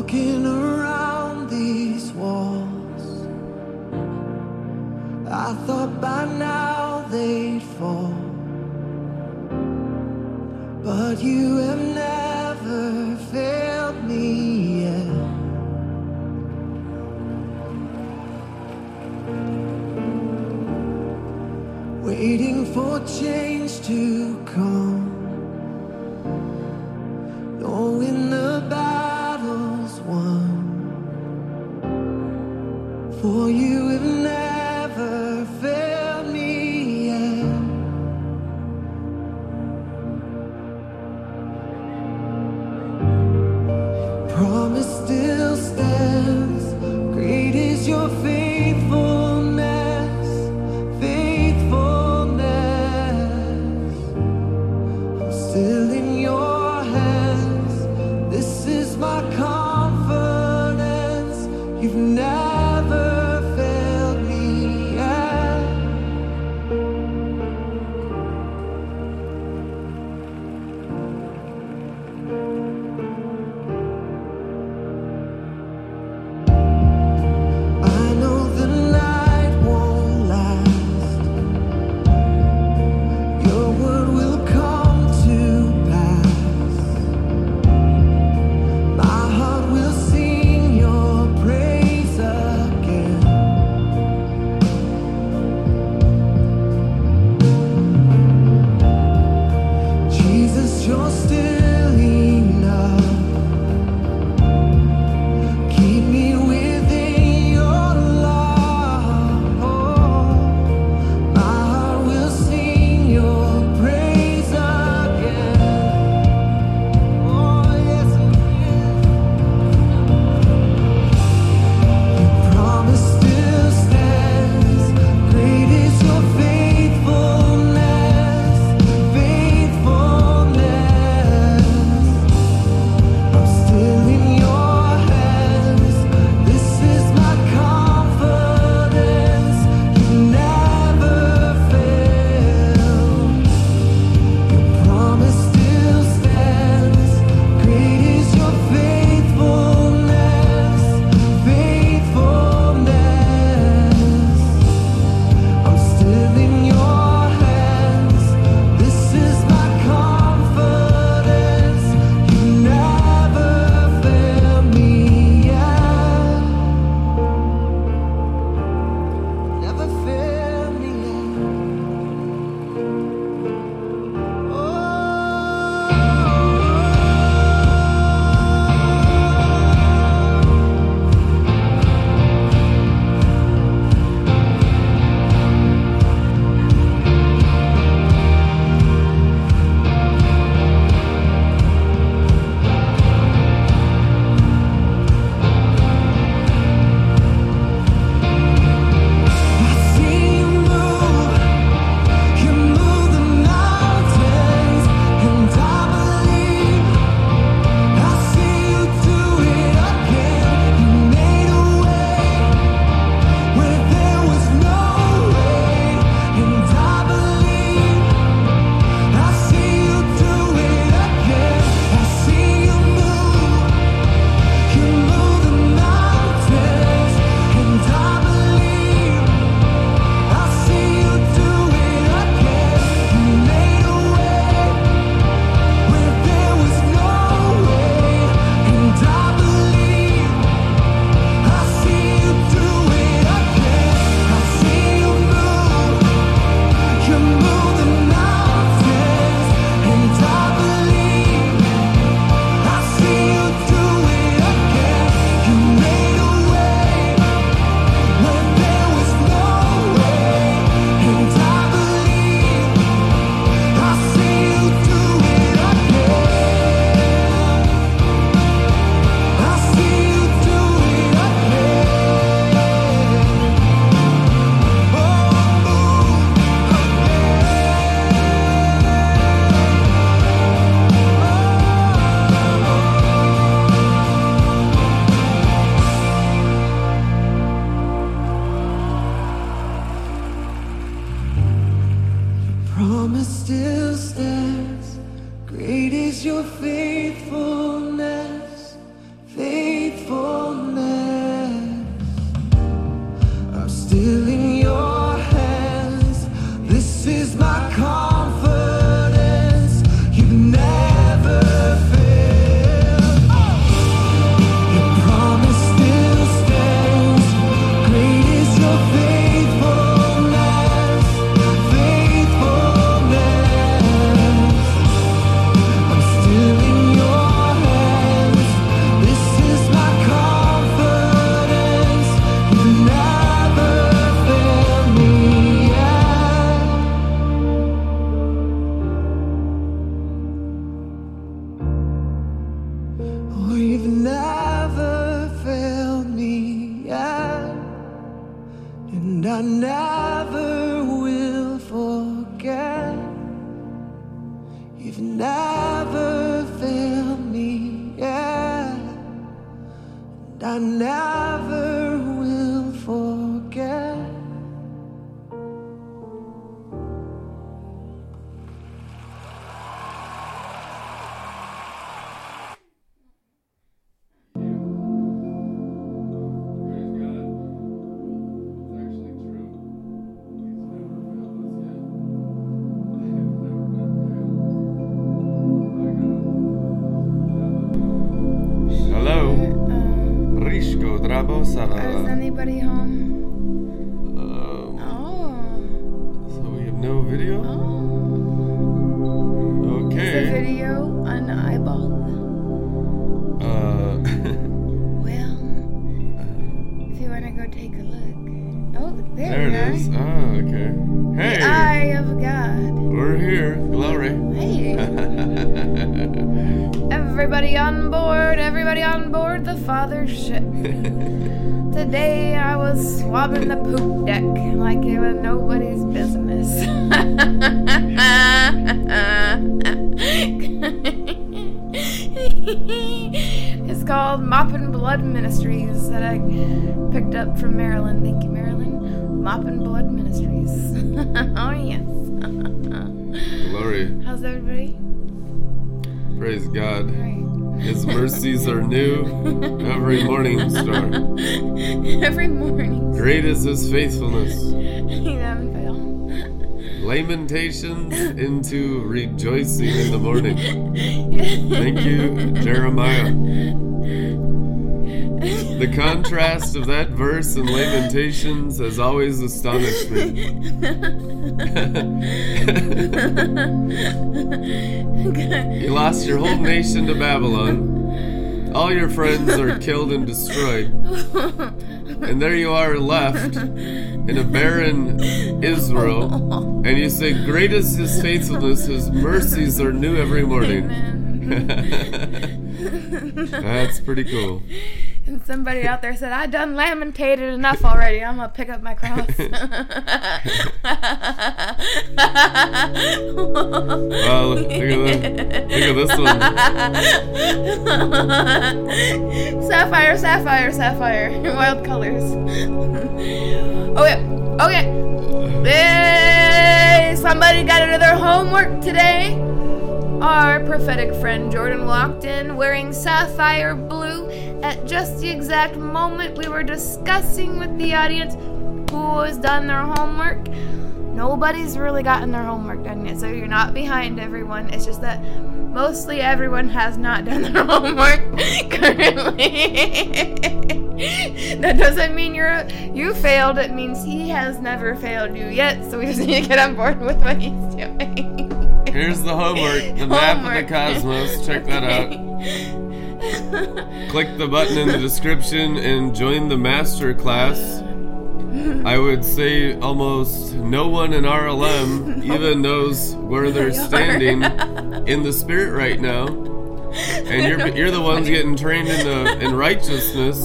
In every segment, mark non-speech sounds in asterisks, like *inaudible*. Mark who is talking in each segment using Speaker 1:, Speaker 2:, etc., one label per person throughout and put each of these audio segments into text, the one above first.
Speaker 1: Walking
Speaker 2: Every morning. Great is his faithfulness. *laughs*
Speaker 3: Haven't failed.
Speaker 2: Lamentations into rejoicing in the morning. *laughs* Thank you, Jeremiah. The contrast of that verse and Lamentations has always astonished me. *laughs* You lost your whole nation to Babylon. All your friends are killed and destroyed. And there you are left in a barren Israel. And you say, Great is his faithfulness, his mercies are new every morning. *laughs* That's pretty cool.
Speaker 3: And somebody out there said, I done lamentated enough already. I'm gonna pick up my cross. *laughs*
Speaker 2: Well, look at, that. look at this one.
Speaker 3: sapphire, sapphire, sapphire. *laughs* Wild colors. okay, okay. Hey, somebody got to do their homework today. Our prophetic friend Jordan walked in wearing sapphire blue at just the exact moment we were discussing with the audience who has done their homework. Nobody's really gotten their homework done yet, so you're not behind everyone. It's just that mostly everyone has not done *laughs* their homework currently. *laughs* that doesn't mean you're you failed. It means he has never failed you yet. So we just need to get on board with what he's doing.
Speaker 2: Here's the homework, the map of the cosmos. Check that out. *laughs* Click the button in the description and join the master class. I would say almost no one in RLM even knows where they're standing in the spirit right now. And you're you're the ones getting trained in the in righteousness.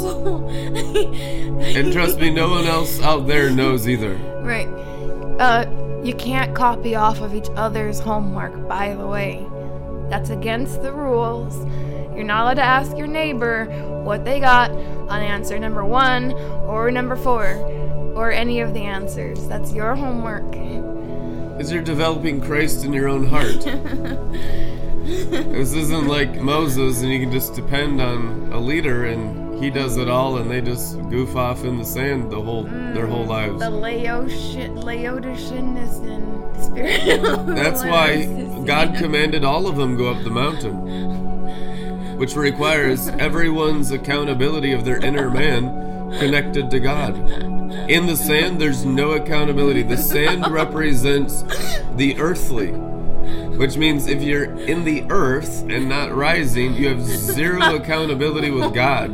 Speaker 2: And trust me, no one else out there knows either.
Speaker 3: Right. Uh, you can't copy off of each other's homework, by the way. That's against the rules. You're not allowed to ask your neighbor what they got on answer number one or number four or any of the answers. That's your homework.
Speaker 2: Is you're developing Christ in your own heart. *laughs* This isn't like Moses and you can just depend on a leader and he does it all and they just goof off in the sand the whole their whole mm, lives.
Speaker 3: The Laodicean, Laodicean spirit.
Speaker 2: That's why God commanded all of them go up the mountain. *laughs* Which requires everyone's accountability of their inner man connected to God. In the sand, there's no accountability. The sand represents the earthly, which means if you're in the earth and not rising, you have zero accountability with God.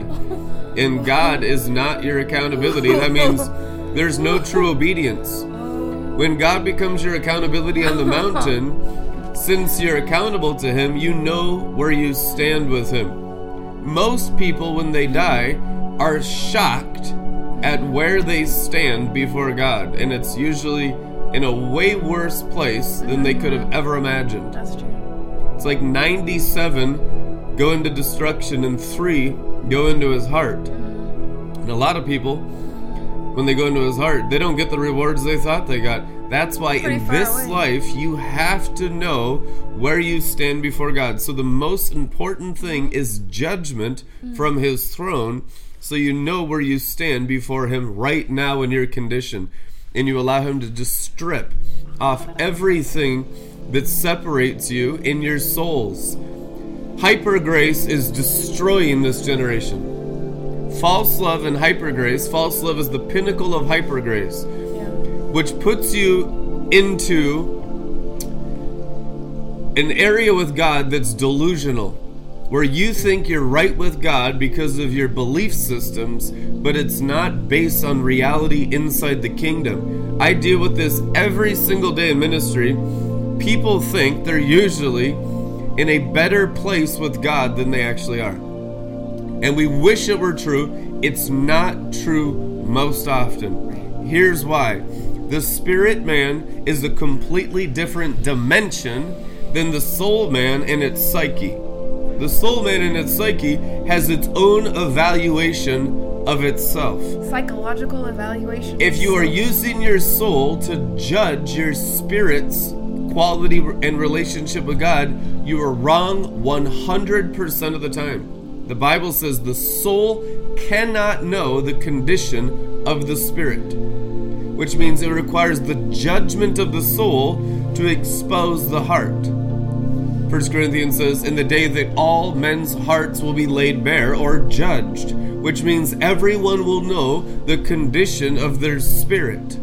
Speaker 2: And God is not your accountability. That means there's no true obedience. When God becomes your accountability on the mountain, since you're accountable to Him, you know where you stand with Him. most people, when they die, are shocked at where they stand before God. And it's usually in a way worse place than they could have ever imagined.
Speaker 3: That's true.
Speaker 2: It's like 97 go into destruction and 3 go into his heart. And a lot of people, when they go into his heart, they don't get the rewards they thought they got. That's why in this
Speaker 3: away.
Speaker 2: life, you have to know where you stand before God. So the most important thing is judgment
Speaker 3: Mm.
Speaker 2: from his throne. So you know where you stand before him right now in your condition. And you allow him to just strip off everything that separates you in your souls. Hyper grace is destroying this generation. False love and hyper grace, false love is the pinnacle of hyper grace,
Speaker 3: Yeah.
Speaker 2: which puts you into an area with God that's delusional, where you think you're right with God because of your belief systems, but it's not based on reality inside the kingdom. I deal with this every single day in ministry. People think they're usually in a better place with God than they actually are. And we wish it were true. It's not true most often. Here's why the spirit man is a completely different dimension than the soul man and its psyche. The soul man and its psyche has its own evaluation of itself.
Speaker 3: Psychological evaluation.
Speaker 2: If you are using your soul to judge your spirit's quality and relationship with God, you are wrong 100% of the time. The Bible says the soul cannot know the condition of the spirit, which means it requires the judgment of the soul to expose the heart. 1 Corinthians says, In the day that all men's hearts will be laid bare or judged, which means everyone will know the condition of their spirit.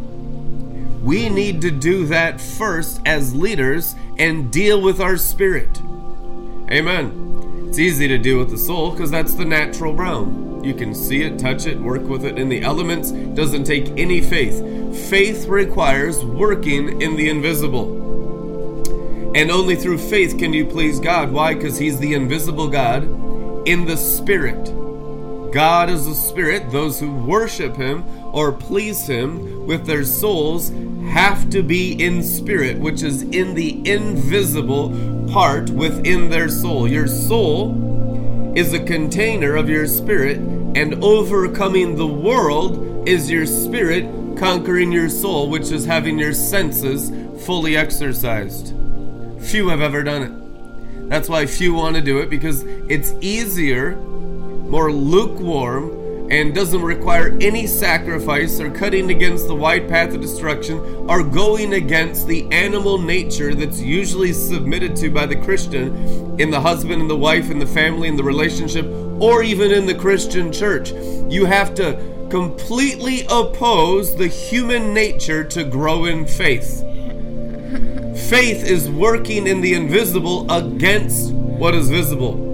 Speaker 2: We need to do that first as leaders and deal with our spirit. Amen. It's easy to deal with the soul because that's the natural realm. You can see it, touch it, work with it in the elements. Doesn't take any faith. Faith requires working in the invisible. And only through faith can you please God. Why? Because He's the invisible God in the Spirit. God is a spirit. Those who worship Him or please Him with their souls have to be in spirit, which is in the invisible part within their soul. Your soul is a container of your spirit, and overcoming the world is your spirit conquering your soul, which is having your senses fully exercised. Few have ever done it. That's why few want to do it because it's easier, more lukewarm, and doesn't require any sacrifice or cutting against the wide path of destruction or going against the animal nature that's usually submitted to by the Christian in the husband and the wife and the family and the relationship or even in the Christian church. You have to completely oppose the human nature to grow in faith. Faith is working in the invisible against what is visible.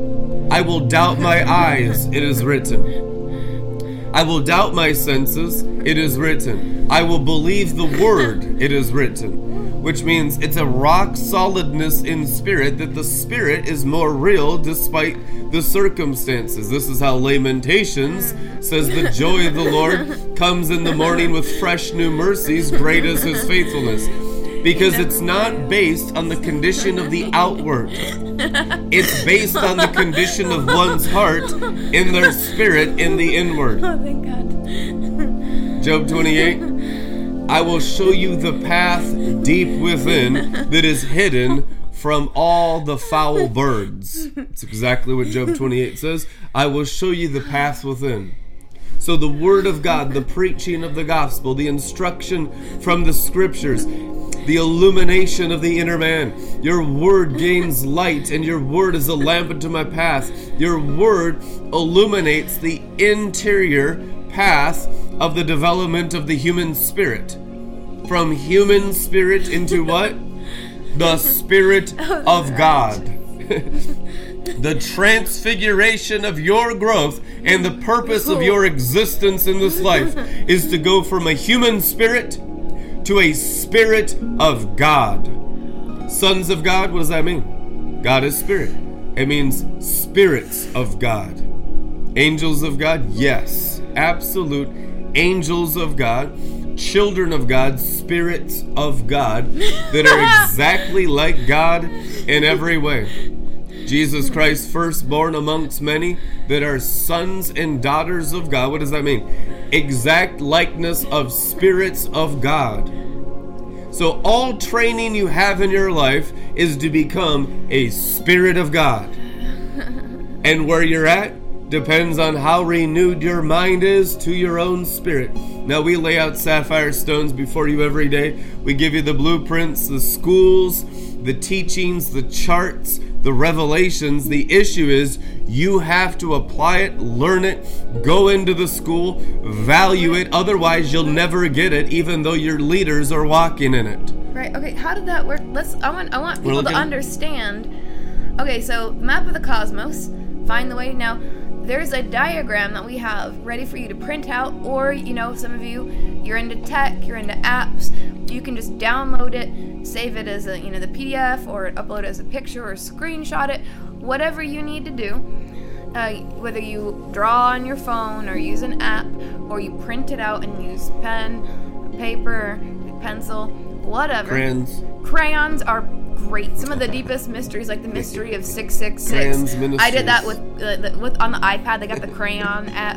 Speaker 2: I will doubt my eyes, it is written. I will doubt my senses, it is written. I will believe the word, it is written. Which means it's a rock solidness in spirit that the spirit is more real despite the circumstances. This is how Lamentations says the joy of the Lord comes in the morning with fresh new mercies, great is his faithfulness. Because it's not based on the condition of the outward. It's based on the condition of one's heart in their spirit in the inward.
Speaker 3: Oh, thank God.
Speaker 2: Job 28 I will show you the path deep within that is hidden from all the foul birds. It's exactly what Job 28 says. I will show you the path within. So, the Word of God, the preaching of the gospel, the instruction from the scriptures, the illumination of the inner man. Your Word gains light, and your Word is a lamp unto my path. Your Word illuminates the interior path of the development of the human spirit. From human spirit into what? The *laughs* Spirit of God. *laughs* the transfiguration of your growth and the purpose of your existence in this life is to go from a human spirit to a spirit of God. Sons of God, what does that mean? God is spirit. It means spirits of God. Angels of God? Yes. Absolute angels of God, children of God, spirits of God that are *laughs* exactly like God in every way. Jesus Christ, firstborn amongst many that are sons and daughters of God. What does that mean? Exact likeness of spirits of God. So, all training you have in your life is to become a spirit of God. *laughs* And where you're at depends on how renewed your mind is to your own spirit. Now, we lay out sapphire stones before you every day. We give you the blueprints, the schools, the teachings, the charts, the revelations. The issue is you have to apply it, learn it, go into the school, value it. Otherwise, you'll never get it, even though your leaders are walking in it.
Speaker 3: Right. Okay. How did that work? Let's. I want. I want people to understand. Okay. So map of the cosmos. Find the way. Now, there's a diagram that we have ready for you to print out, or you know, some of you, you're into tech, you're into apps. You can just download it, save it as a you know the PDF, or upload it as a picture, or screenshot it. Whatever you need to do. Uh, whether you draw on your phone or use an app or you print it out and use pen, paper, pencil, whatever.
Speaker 2: Crayons.
Speaker 3: Crayons are great. Some of the deepest mysteries, like the mystery of six six
Speaker 2: Crayons.
Speaker 3: I did that with, uh, the, with on the iPad. They got the crayon app,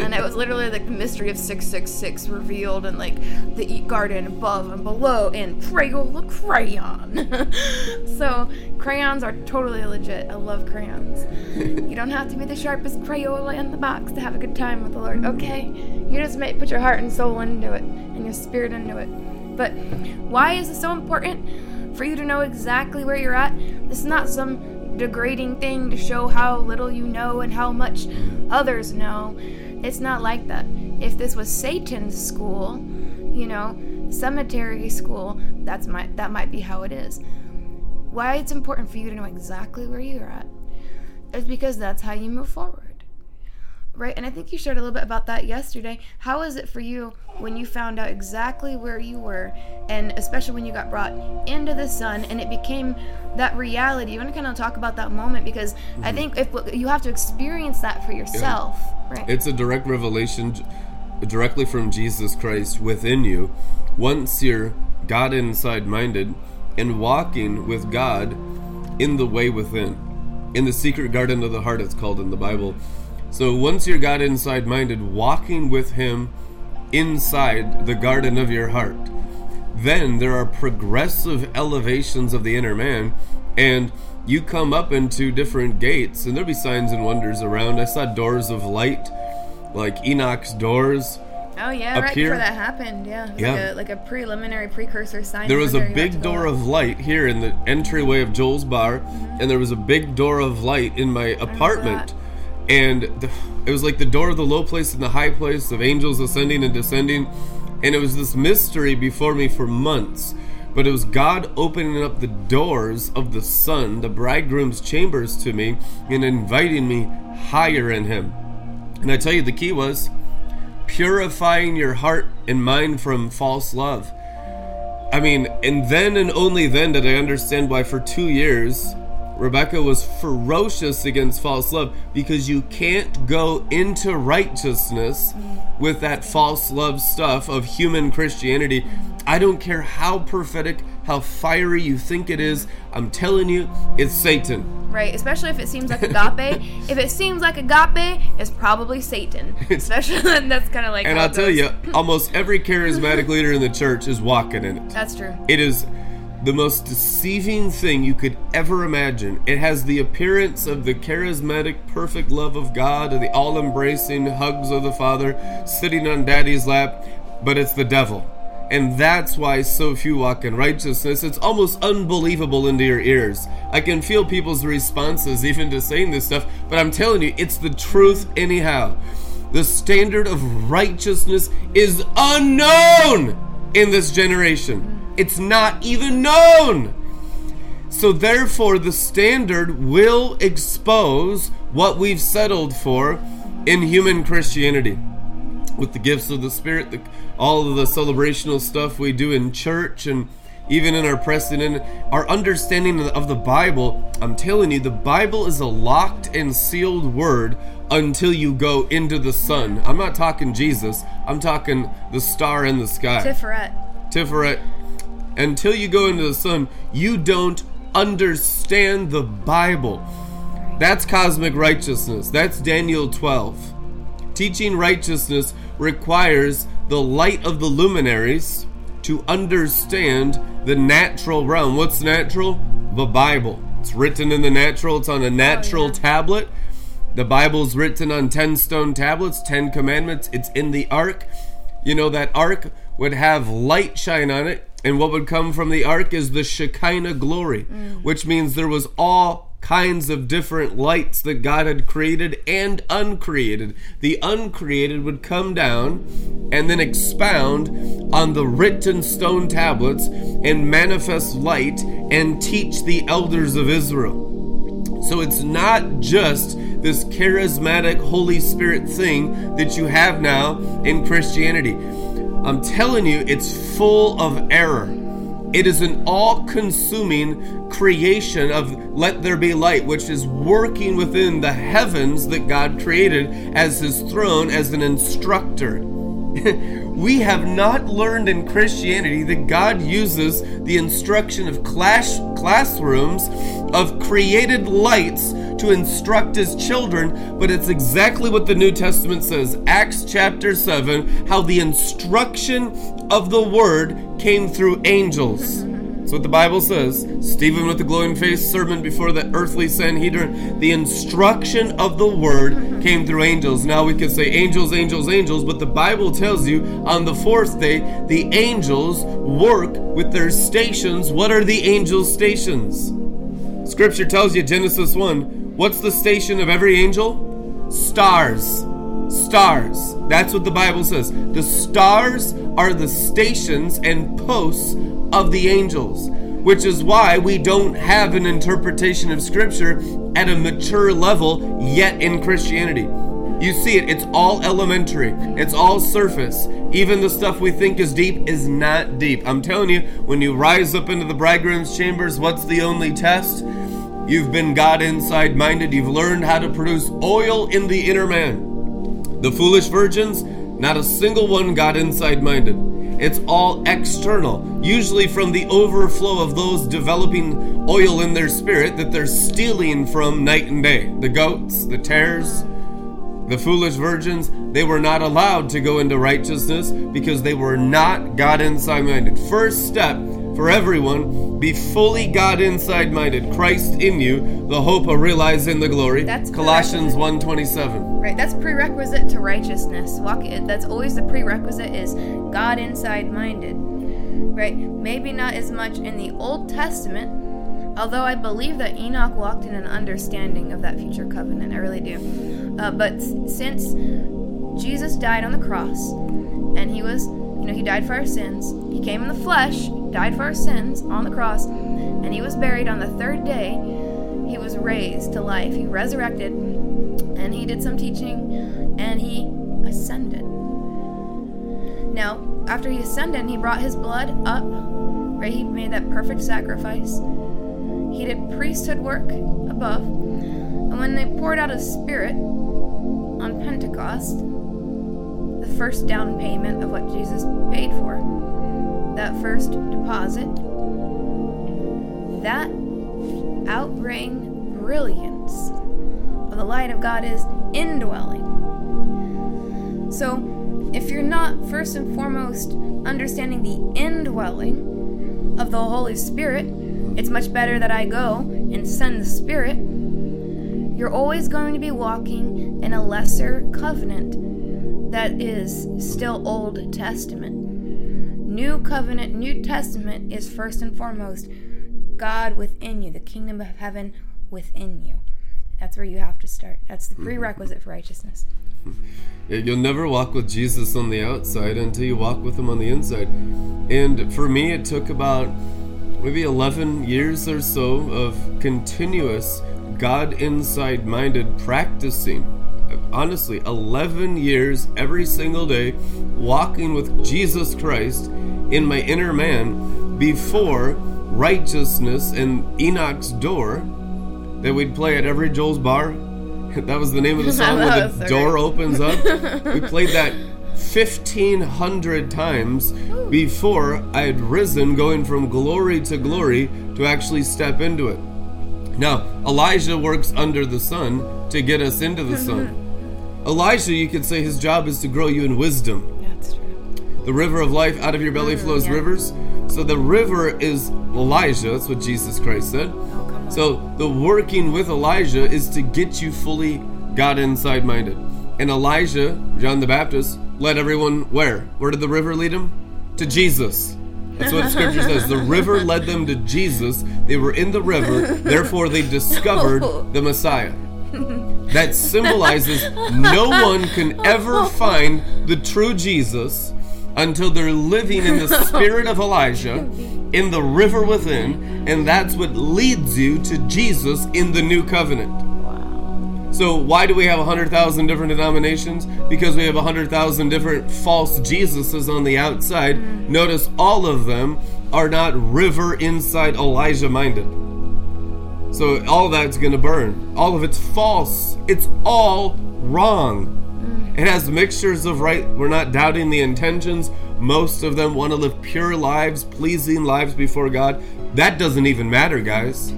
Speaker 3: and it was literally like the mystery of six six six revealed, and like the garden above and below, and Crayola crayon. *laughs* so crayons are totally legit. I love crayons. you don't have to be the sharpest Crayola in the box to have a good time with the Lord. Okay, you just may put your heart and soul into it, and your spirit into it. But why is it so important for you to know exactly where you're at? This is not some degrading thing to show how little you know and how much others know. It's not like that. If this was Satan's school, you know, cemetery school, that's my that might be how it is. Why it's important for you to know exactly where you're at is because that's how you move forward right? And I think you shared a little bit about that yesterday. How was it for you when you found out exactly where you were, and especially when you got brought into the sun and it became that reality? You want to kind of talk about that moment because I mm-hmm. think if you have to experience that for yourself, right?
Speaker 2: It's a direct revelation directly from Jesus Christ within you. Once you're God inside minded and walking with God in the way within. In the secret garden of the heart, it's called in the Bible. So once you're God inside minded, walking with Him inside the garden of your heart, then there are progressive elevations of the inner man, and you come up into different gates, and there'll be signs and wonders around. I saw doors of light, like Enoch's doors.
Speaker 3: oh yeah, right
Speaker 2: here-
Speaker 3: before that happened, yeah, It
Speaker 2: Yeah.
Speaker 3: like a, like a preliminary precursor sign.
Speaker 2: There was a
Speaker 3: wonder you had to
Speaker 2: big door of light here in the entryway of Joel's bar, mm-hmm. and there was a big door of light in my apartment. And it was like the door of the low place and the high place of angels ascending and descending. And it was this mystery before me for months. But it was God opening up the doors of the Son, the bridegroom's chambers to me, and inviting me higher in Him. And I tell you, the key was purifying your heart and mind from false love. I mean, and then and only then did I understand why for two years Rebecca was ferocious against false love because you can't go into righteousness with that false love stuff of human Christianity. I don't care how prophetic, how fiery you think it is, I'm telling you, it's Satan.
Speaker 3: Right, especially if it seems like agape. *laughs* if it seems like agape, it's probably Satan. *laughs* Especially that's kind of like.
Speaker 2: And I'll tell you, almost every *laughs* charismatic leader in the church is walking in it.
Speaker 3: That's true.
Speaker 2: It is the most deceiving thing you could ever imagine. It has the appearance of the charismatic, perfect love of God and the all embracing hugs of the Father sitting on Daddy's lap, but it's the devil. And that's why so few walk in righteousness. It's almost unbelievable into your ears. I can feel people's responses even to saying this stuff, but I'm telling you, it's the truth anyhow. The standard of righteousness is unknown in this generation. It's not even known. So, therefore, the standard will expose what we've settled for in human Christianity. With the gifts of the Spirit, the, all of the celebrational stuff we do in church, and even in our in, our understanding of the Bible. I'm telling you, the Bible is a locked and sealed word until you go into the sun. I'm not talking Jesus, I'm talking the star in the sky.
Speaker 3: Tiferet.
Speaker 2: Tiferet. Until you go into the sun, you don't understand the Bible. That's cosmic righteousness. That's Daniel 12. Teaching righteousness requires the light of the luminaries to understand the natural realm. What's natural? The Bible. It's written in the natural, it's on a natural oh,
Speaker 3: yeah.
Speaker 2: tablet. The Bible's written on 10 stone tablets, 10 commandments. It's in the ark. You know, that ark would have light shine on it, and what would come from the ark is the Shekinah glory, mm. which means there was all kinds of different lights that God had created and uncreated. The uncreated would come down and then expound on the written stone tablets and manifest light and teach the elders of Israel. So it's not just this charismatic Holy Spirit thing that you have now in Christianity. I'm telling you, it's full of error. It is an all consuming creation of let there be light, which is working within the heavens that God created as his throne, as an instructor. *laughs* we have not learned in Christianity that God uses the instruction of class, classrooms of created lights to instruct his children, but it's exactly what the New Testament says. Acts chapter 7 how the instruction of the word came through angels. Mm-hmm. That's what the Bible says. Stephen with the glowing face, sermon before the earthly Sanhedrin. The instruction of the word came through angels. Now we can say angels, angels, angels, but the Bible tells you on the fourth day, the angels work with their stations. What are the angels' stations? Scripture tells you, Genesis 1, what's the station of every angel? Stars. Stars. That's what the Bible says. The stars are the stations and posts of the angels, which is why we don't have an interpretation of Scripture at a mature level yet in Christianity. You see it, it's all elementary, it's all surface. Even the stuff we think is deep is not deep. I'm telling you, when you rise up into the bridegroom's chambers, what's the only test? You've been God inside minded, you've learned how to produce oil in the inner man. The foolish virgins, not a single one got inside minded. It's all external, usually from the overflow of those developing oil in their spirit that they're stealing from night and day. The goats, the tares, the foolish virgins, they were not allowed to go into righteousness because they were not God inside minded. First step for everyone be fully God inside minded. Christ in you, the hope of realizing the glory.
Speaker 3: That's
Speaker 2: Colossians 1:27.
Speaker 3: Right, that's prerequisite to righteousness. Walk that's always the prerequisite is God inside minded. Right? Maybe not as much in the Old Testament, although I believe that Enoch walked in an understanding of that future covenant. I really do. Uh, but since Jesus died on the cross and he was, you know, he died for our sins, he came in the flesh, died for our sins on the cross, and he was buried on the third day, he was raised to life. He resurrected and he did some teaching and he ascended. Now, after he ascended he brought his blood up, right? He made that perfect sacrifice. He did priesthood work above. And when they poured out his spirit on Pentecost, the first down payment of what Jesus paid for, that first that outrang brilliance of the light of God is indwelling. So, if you're not first and foremost understanding the indwelling of the Holy Spirit, it's much better that I go and send the Spirit. You're always going to be walking in a lesser covenant that is still Old Testament. New covenant, New Testament is first and foremost God within you, the kingdom of heaven within you. That's where you have to start. That's the prerequisite for righteousness.
Speaker 2: Mm-hmm. You'll never walk with Jesus on the outside until you walk with him on the inside. And for me, it took about maybe 11 years or so of continuous God inside minded practicing. Honestly, 11 years every single day walking with Jesus Christ in my inner man before righteousness and Enoch's door that we'd play at every Joel's bar. *laughs* That was the name of the *laughs* song where the
Speaker 3: so
Speaker 2: door
Speaker 3: great.
Speaker 2: opens up. *laughs* we played that 1500 times before I had risen, going from glory to glory to actually step into it. Now, Elijah works under the sun to get us into the sun. Elijah, you could say his job is to grow you in wisdom. The river of life, out of your belly mm, flows
Speaker 3: yeah.
Speaker 2: rivers. So the river is Elijah. That's what Jesus Christ said.
Speaker 3: Oh.
Speaker 2: So the working with Elijah is to get you fully God inside minded. And Elijah, John the Baptist, led everyone where? Where did the river lead him? To Jesus. That's what scripture says. The river led them to Jesus. They were in the river, *laughs* therefore they discovered oh. the Messiah. That symbolizes no one can *laughs* ever find the true Jesus until they're living in the *laughs* spirit of Elijah, in the river within, and that's what leads you to Jesus in the new covenant.
Speaker 3: Wow.
Speaker 2: So why do we have 100,000 different denominations? Because we have 100,000 different false Jesuses on the outside. Mm-hmm. Notice all of them are not river inside Elijah minded. So all that's going to burn. All of it's false. It's all wrong. It has mixtures of right. We're not doubting the intentions. Most of them want to live pure lives, pleasing lives before God. That doesn't even matter, guys.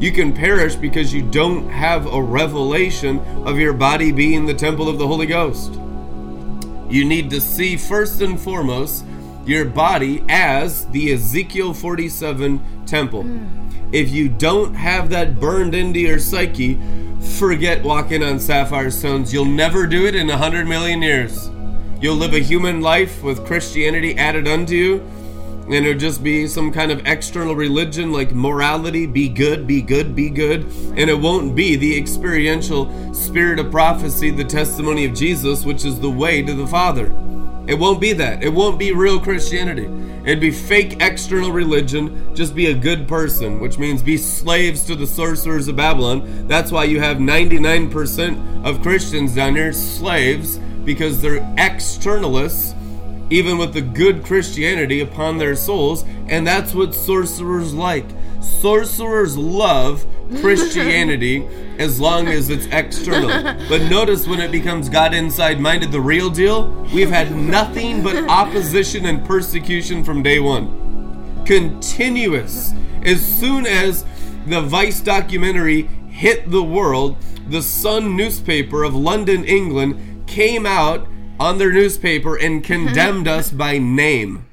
Speaker 2: You can perish because you don't have a revelation of your body being the temple of the Holy Ghost. You need to see first and foremost your body as the Ezekiel 47 temple. Hmm. If you don't have that burned into your psyche, forget walking on sapphire stones. You'll never do it in a hundred million years. You'll live a human life with Christianity added unto you, and it'll just be some kind of external religion like morality be good, be good, be good. And it won't be the experiential spirit of prophecy, the testimony of Jesus, which is the way to the Father. It won't be that. It won't be real Christianity. It'd be fake external religion. Just be a good person, which means be slaves to the sorcerers of Babylon. That's why you have 99% of Christians down here slaves because they're externalists, even with the good Christianity upon their souls. And that's what sorcerers like. Sorcerers love Christianity as long as it's external. But notice when it becomes God inside minded, the real deal, we've had nothing but opposition and persecution from day one. Continuous. As soon as the Vice documentary hit the world, the Sun newspaper of London, England came out on their newspaper and condemned us by name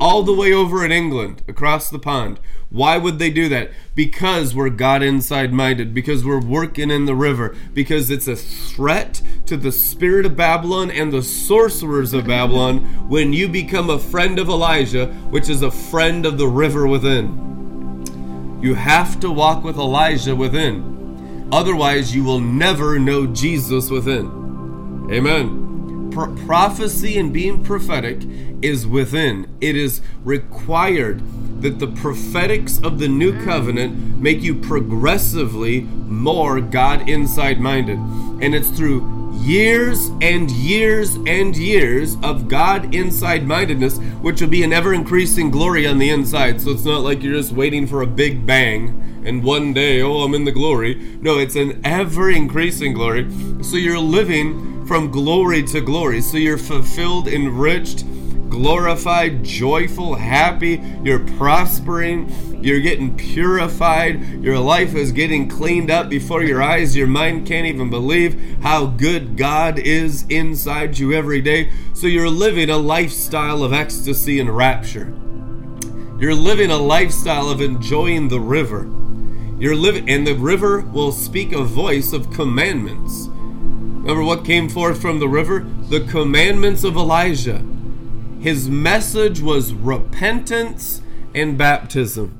Speaker 2: all the way over in England, across the pond. Why would they do that? Because we're God inside minded, because we're working in the river, because it's a threat to the spirit of Babylon and the sorcerers of Babylon when you become a friend of Elijah, which is a friend of the river within. You have to walk with Elijah within. Otherwise, you will never know Jesus within. Amen. Pro- prophecy and being prophetic is within. It is required that the prophetics of the new mm. covenant make you progressively more God inside minded. And it's through years and years and years of God inside mindedness, which will be an ever increasing glory on the inside. So it's not like you're just waiting for a big bang and one day, oh, I'm in the glory. No, it's an ever increasing glory. So you're living from glory to glory. So you're fulfilled, enriched, glorified, joyful, happy. You're prospering. You're getting purified. Your life is getting cleaned up before your eyes. Your mind can't even believe how good God is inside you every day. So you're living a lifestyle of ecstasy and rapture. You're living a lifestyle of enjoying the river. You're living, and the river will speak a voice of commandments. Remember what came forth from the river? The commandments of Elijah. His message was repentance and baptism.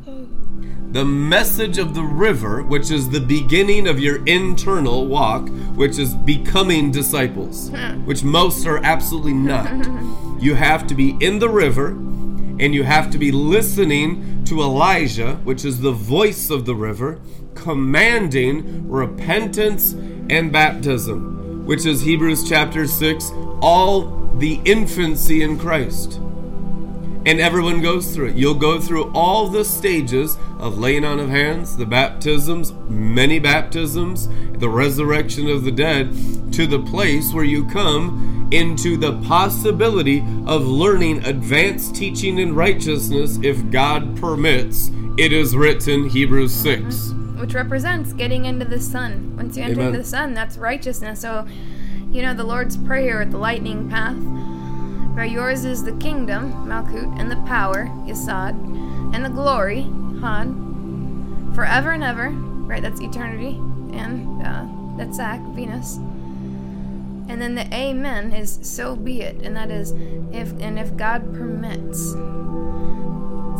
Speaker 2: The message of the river, which is the beginning of your internal walk, which is becoming disciples, *laughs* which most are absolutely not. *laughs* You have to be in the river and you have to be listening to Elijah, which is the voice of the river, commanding repentance and baptism, which is Hebrews chapter 6, all the infancy in Christ. And everyone goes through it. You'll go through all the stages of laying on of hands, the baptisms, many baptisms, the resurrection of the dead, to the place where you come into the possibility of learning advanced teaching in righteousness if God permits. It is written, Hebrews 6.
Speaker 3: Which represents getting into the sun. Once you enter
Speaker 2: Amen.
Speaker 3: the sun, that's righteousness. So, you know, the Lord's Prayer, at the lightning path, where yours is the kingdom, Malkut, and the power, Yesod, and the glory, Hod, forever and ever, right? That's eternity, and uh, that's Zach, Venus. And then the Amen is so be it, and that is if and if God permits,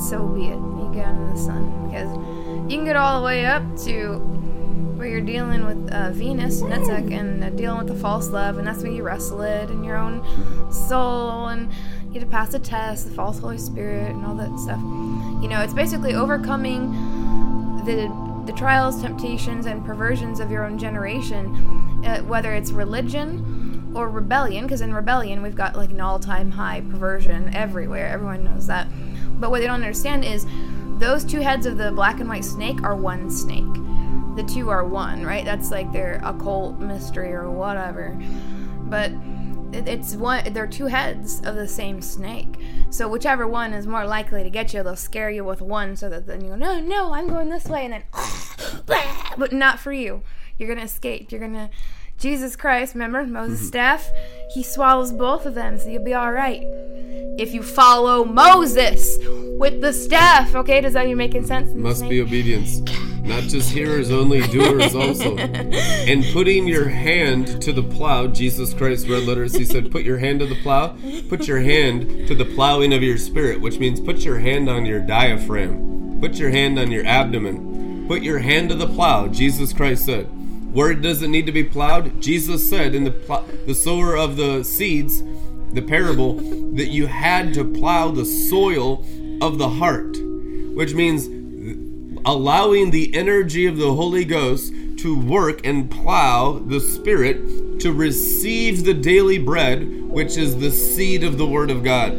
Speaker 3: so be it. You get into the sun because you can get all the way up to where you're dealing with uh, Venus, Netzach, and uh, dealing with the false love, and that's where you wrestle it in your own soul, and you have to pass the test, the false Holy Spirit, and all that stuff. You know, it's basically overcoming the the trials, temptations, and perversions of your own generation, uh, whether it's religion or rebellion. Because in rebellion, we've got like an all-time high perversion everywhere. Everyone knows that. But what they don't understand is those two heads of the black and white snake are one snake. The two are one, right? That's like their occult mystery or whatever. But it's one they're two heads of the same snake so whichever one is more likely to get you they'll scare you with one so that then you go no no i'm going this way and then *laughs* but not for you you're gonna escape you're gonna jesus christ remember moses mm-hmm. staff he swallows both of them so you'll be all right if you follow moses with the staff okay does that you making sense
Speaker 2: Must be obedience. Not just hearers only, doers also. *laughs* And putting your hand to the plow, Jesus Christ red letters, he said, Put your hand to the plow, put your hand to the plowing of your spirit, which means put your hand on your diaphragm, put your hand on your abdomen, put your hand to the plow, Jesus Christ said. Where does it need to be plowed? Jesus said in the plow, the sower of the seeds, the parable, that you had to plow the soil of the heart, which means allowing the energy of the Holy Ghost to work and plow the Spirit to receive the daily bread, which is the seed of the Word of God.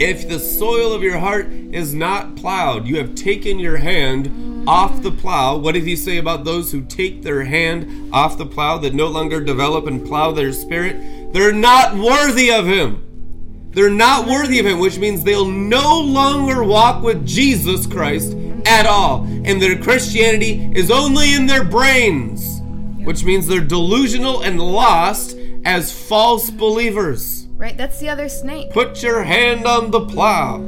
Speaker 2: If the soil of your heart is not plowed, you have taken your hand off the plow. What did he say about those who take their hand off the plow that no longer develop and plow their spirit? They're not worthy of him. They're not worthy of him, which means they'll no longer walk with Jesus Christ at all. And their Christianity is only in their brains, which means they're delusional and lost as false believers.
Speaker 3: right that's the other snake
Speaker 2: Put your hand on the plow.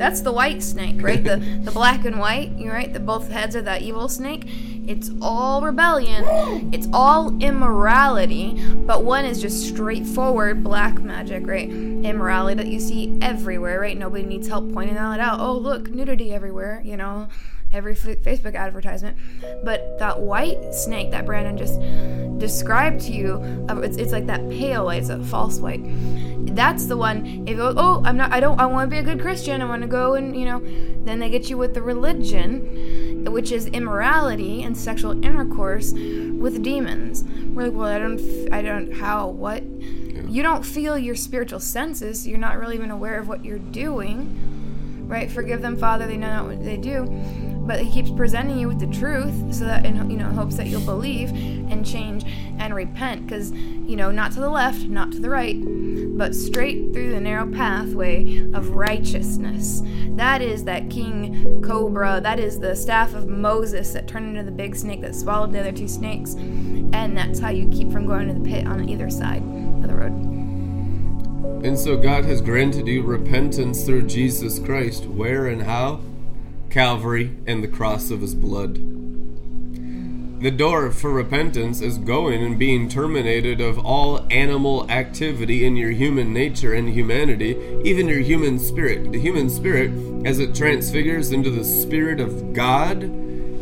Speaker 3: That's the white snake, right? The the black and white, you're right, the both heads of that evil snake. It's all rebellion. It's all immorality, but one is just straightforward black magic, right? Immorality that you see everywhere, right? Nobody needs help pointing that out. Oh, look, nudity everywhere, you know, every f- Facebook advertisement. But that white snake that Brandon just described to you, it's, it's like that pale white, it's a false white. That's the one. If you go, oh, I'm not, I don't, I want to be a good Christian. I want to go and you know, then they get you with the religion, which is immorality and sexual intercourse with demons. We're like, well, I don't, I don't, how, what? You don't feel your spiritual senses. You're not really even aware of what you're doing, right? Forgive them, Father. They know not what they do. But He keeps presenting you with the truth, so that in you know hopes that you'll believe and change and repent. Because you know, not to the left, not to the right, but straight through the narrow pathway of righteousness. That is that king cobra. That is the staff of Moses that turned into the big snake that swallowed the other two snakes. And that's how you keep from going to the pit on either side of the road.
Speaker 2: And so God has granted you repentance through Jesus Christ. Where and how? Calvary and the cross of his blood. The door for repentance is going and being terminated of all animal activity in your human nature and humanity, even your human spirit. The human spirit, as it transfigures into the spirit of God,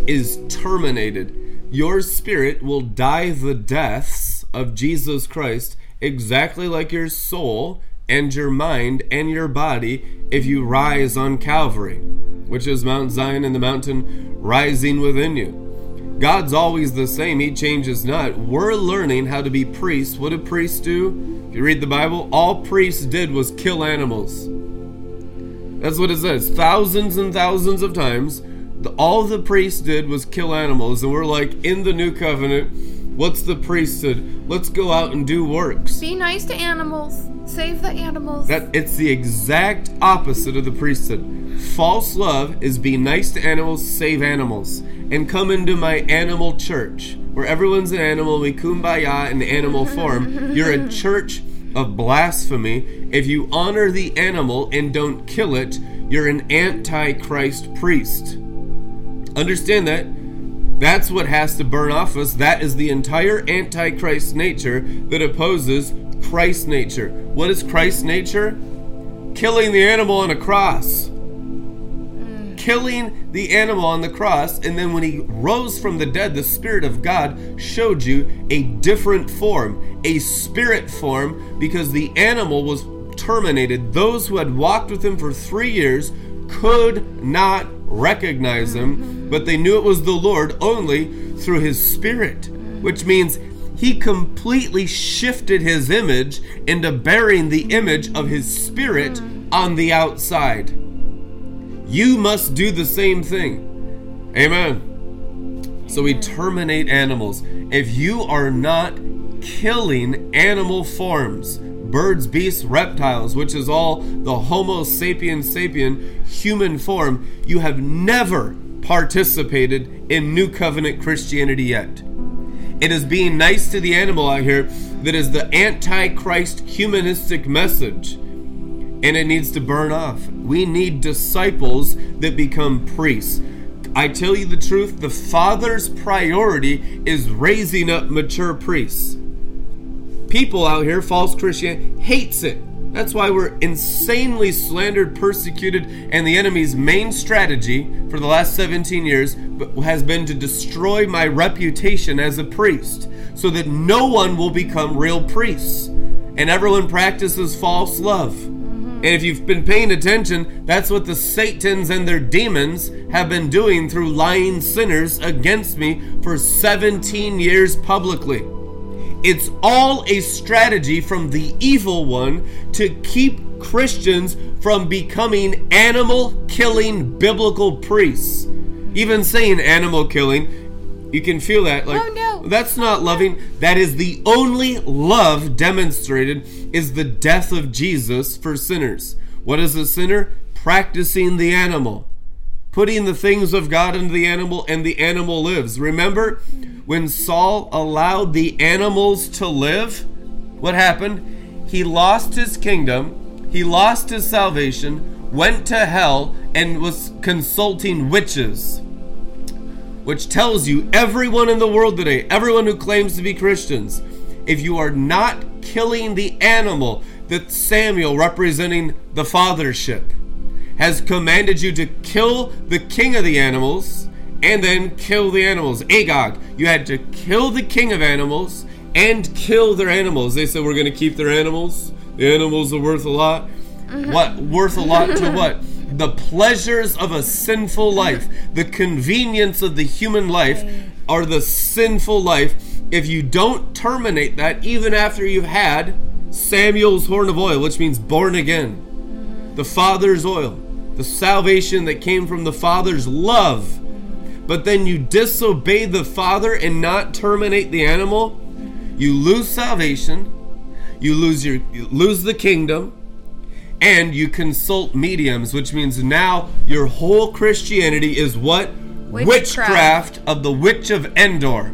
Speaker 2: is terminated. Your spirit will die the deaths of Jesus Christ exactly like your soul and your mind and your body if you rise on Calvary, which is Mount Zion and the mountain rising within you. God's always the same, He changes not. We're learning how to be priests. What do priests do? If you read the Bible, all priests did was kill animals. That's what it says. Thousands and thousands of times. All the priests did was kill animals, and we're like, in the new covenant, what's the priesthood? Let's go out and do works.
Speaker 3: Be nice to animals. Save the animals.
Speaker 2: That it's the exact opposite of the priesthood. False love is be nice to animals, save animals, and come into my animal church where everyone's an animal. We kumbaya in animal *laughs* form. You're a church of blasphemy. If you honor the animal and don't kill it, you're an antichrist priest. Understand that? That's what has to burn off us. That is the entire antichrist nature that opposes Christ's nature. What is Christ's nature? Killing the animal on a cross. Hmm. Killing the animal on the cross, and then when he rose from the dead, the Spirit of God showed you a different form, a spirit form, because the animal was terminated. Those who had walked with him for three years could not recognize him, but they knew it was the Lord only through his spirit, which means he completely shifted his image into bearing the image of his spirit on the outside. You must do the same thing. Amen. So we terminate animals. If you are not killing animal forms, birds, beasts, reptiles, which is all the Homo sapien sapien human form, you have never participated in New Covenant Christianity yet. It is being nice to the animal out here that is the antichrist humanistic message. And it needs to burn off. We need disciples that become priests. I tell you the truth, the Father's priority is raising up mature priests people out here, false Christian, hates it. That's why we're insanely slandered, persecuted, and the enemy's main strategy for the last 17 years has been to destroy my reputation as a priest so that no one will become real priests. And everyone practices false love. Mm-hmm. And if you've been paying attention, that's what the Satans and their demons have been doing through lying sinners against me for 17 years publicly. It's all a strategy from the evil one to keep Christians from becoming animal killing biblical priests. Even saying animal killing, you can feel that like
Speaker 3: Oh, no.
Speaker 2: that's not loving. That is the only love demonstrated is the death of Jesus for sinners. What is a sinner? Practicing the animal putting the things of God into the animal, and the animal lives. Remember when Saul allowed the animals to live? What happened? He lost his kingdom, he lost his salvation, went to hell, and was consulting witches. Which tells you everyone in the world today, everyone who claims to be Christians, if you are not killing the animal that Samuel, representing the fathership, has commanded you to kill the king of the animals and then kill the animals. Agag, you had to kill the king of animals and kill their animals. They said, We're going to keep their animals. The animals are worth a lot. Mm-hmm. What? Worth a lot to what? *laughs* The pleasures of a sinful life, the convenience of the human life are the sinful life. If you don't terminate that, even after you've had Samuel's horn of oil, which means born again, mm-hmm. the Father's oil, the salvation that came from the Father's love, but then you disobey the Father and not terminate the animal, you lose salvation, you lose your you lose the kingdom, and you consult mediums, which means now your whole Christianity is what?
Speaker 3: Witchcraft.
Speaker 2: Witchcraft of the witch of Endor.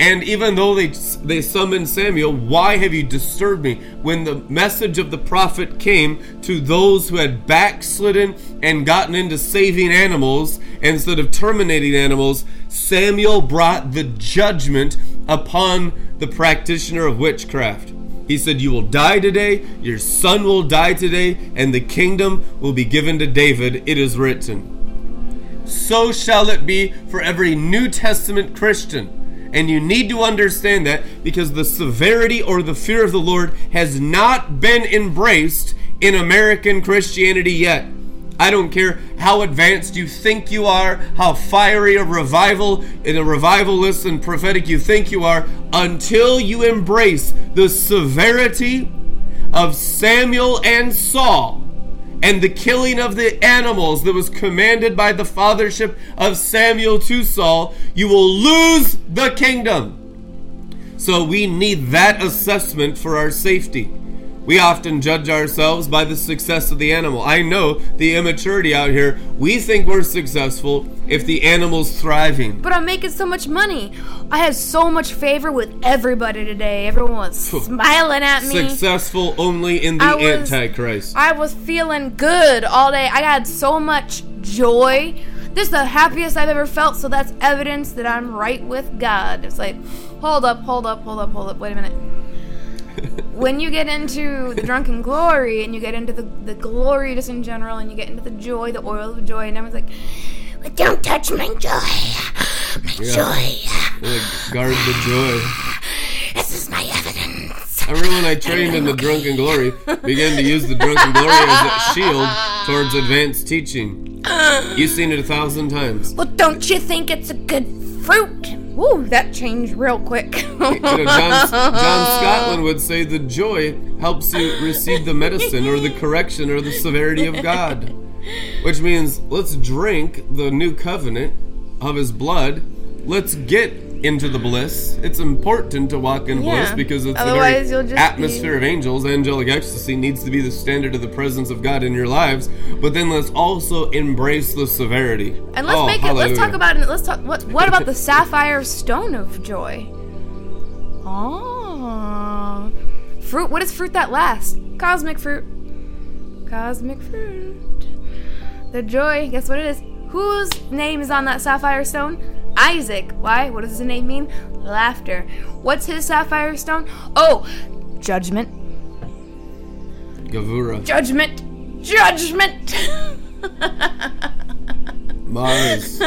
Speaker 2: And even though they they summoned Samuel, why have you disturbed me? When the message of the prophet came to those who had backslidden and gotten into saving animals instead of terminating animals, Samuel brought the judgment upon the practitioner of witchcraft. He said, You will die today, your son will die today, and the kingdom will be given to David. It is written. So shall it be for every New Testament Christian. And you need to understand that because the severity or the fear of the Lord has not been embraced in American Christianity yet. I don't care how advanced you think you are, how fiery a revival in a revivalist and prophetic you think you are, until you embrace the severity of Samuel and Saul and the killing of the animals that was commanded by the fathership of Samuel to Saul, you will lose the kingdom. So we need that assessment for our safety. We often judge ourselves by the success of the animal. I know the immaturity out here. We think we're successful if the animal's thriving.
Speaker 3: But I'm making so much money. I had so much favor with everybody today. Everyone was smiling at me.
Speaker 2: Successful only in the
Speaker 3: I was-
Speaker 2: Antichrist.
Speaker 3: I was feeling good all day. I had so much joy. This is the happiest I've ever felt, so that's evidence that I'm right with God. It's like, hold up, hold up, hold up, hold up, wait a minute. When you get into the drunken glory and you get into the, the glory just in general and you get into the joy, the oil of joy, and everyone's like, "But don't touch my joy. My
Speaker 2: Yeah.
Speaker 3: joy.
Speaker 2: Like, guard the joy.
Speaker 3: This is my evidence.
Speaker 2: I remember when I trained in the drunken glory, began to use the drunken glory as a shield towards advanced teaching. You've seen it a thousand times.
Speaker 3: Well, don't you think it's a good fruit? Woo, that changed real quick.
Speaker 2: You *laughs* know, John, John Scotland would say the joy helps you receive the medicine or the correction or the severity of God. Which means let's drink the new covenant of his blood. Let's get into the bliss. It's important to walk in bliss because it's
Speaker 3: Otherwise,
Speaker 2: the
Speaker 3: you'll
Speaker 2: very
Speaker 3: just
Speaker 2: atmosphere
Speaker 3: be-
Speaker 2: of angels. Angelic ecstasy needs to be the standard of the presence of God in your lives. But then let's also embrace the severity.
Speaker 3: And let's
Speaker 2: Oh,
Speaker 3: make it. Let's talk about it. Let's talk. What? What about the sapphire stone of joy? Oh, fruit. What is fruit that lasts? Cosmic fruit. Cosmic fruit. The joy. Guess what it is? Whose name is on that sapphire stone? Isaac. Why? What does his name mean? Laughter. What's his sapphire stone? Oh, judgment.
Speaker 2: Gevurah,
Speaker 3: Judgment. Judgment. *laughs*
Speaker 2: Mars,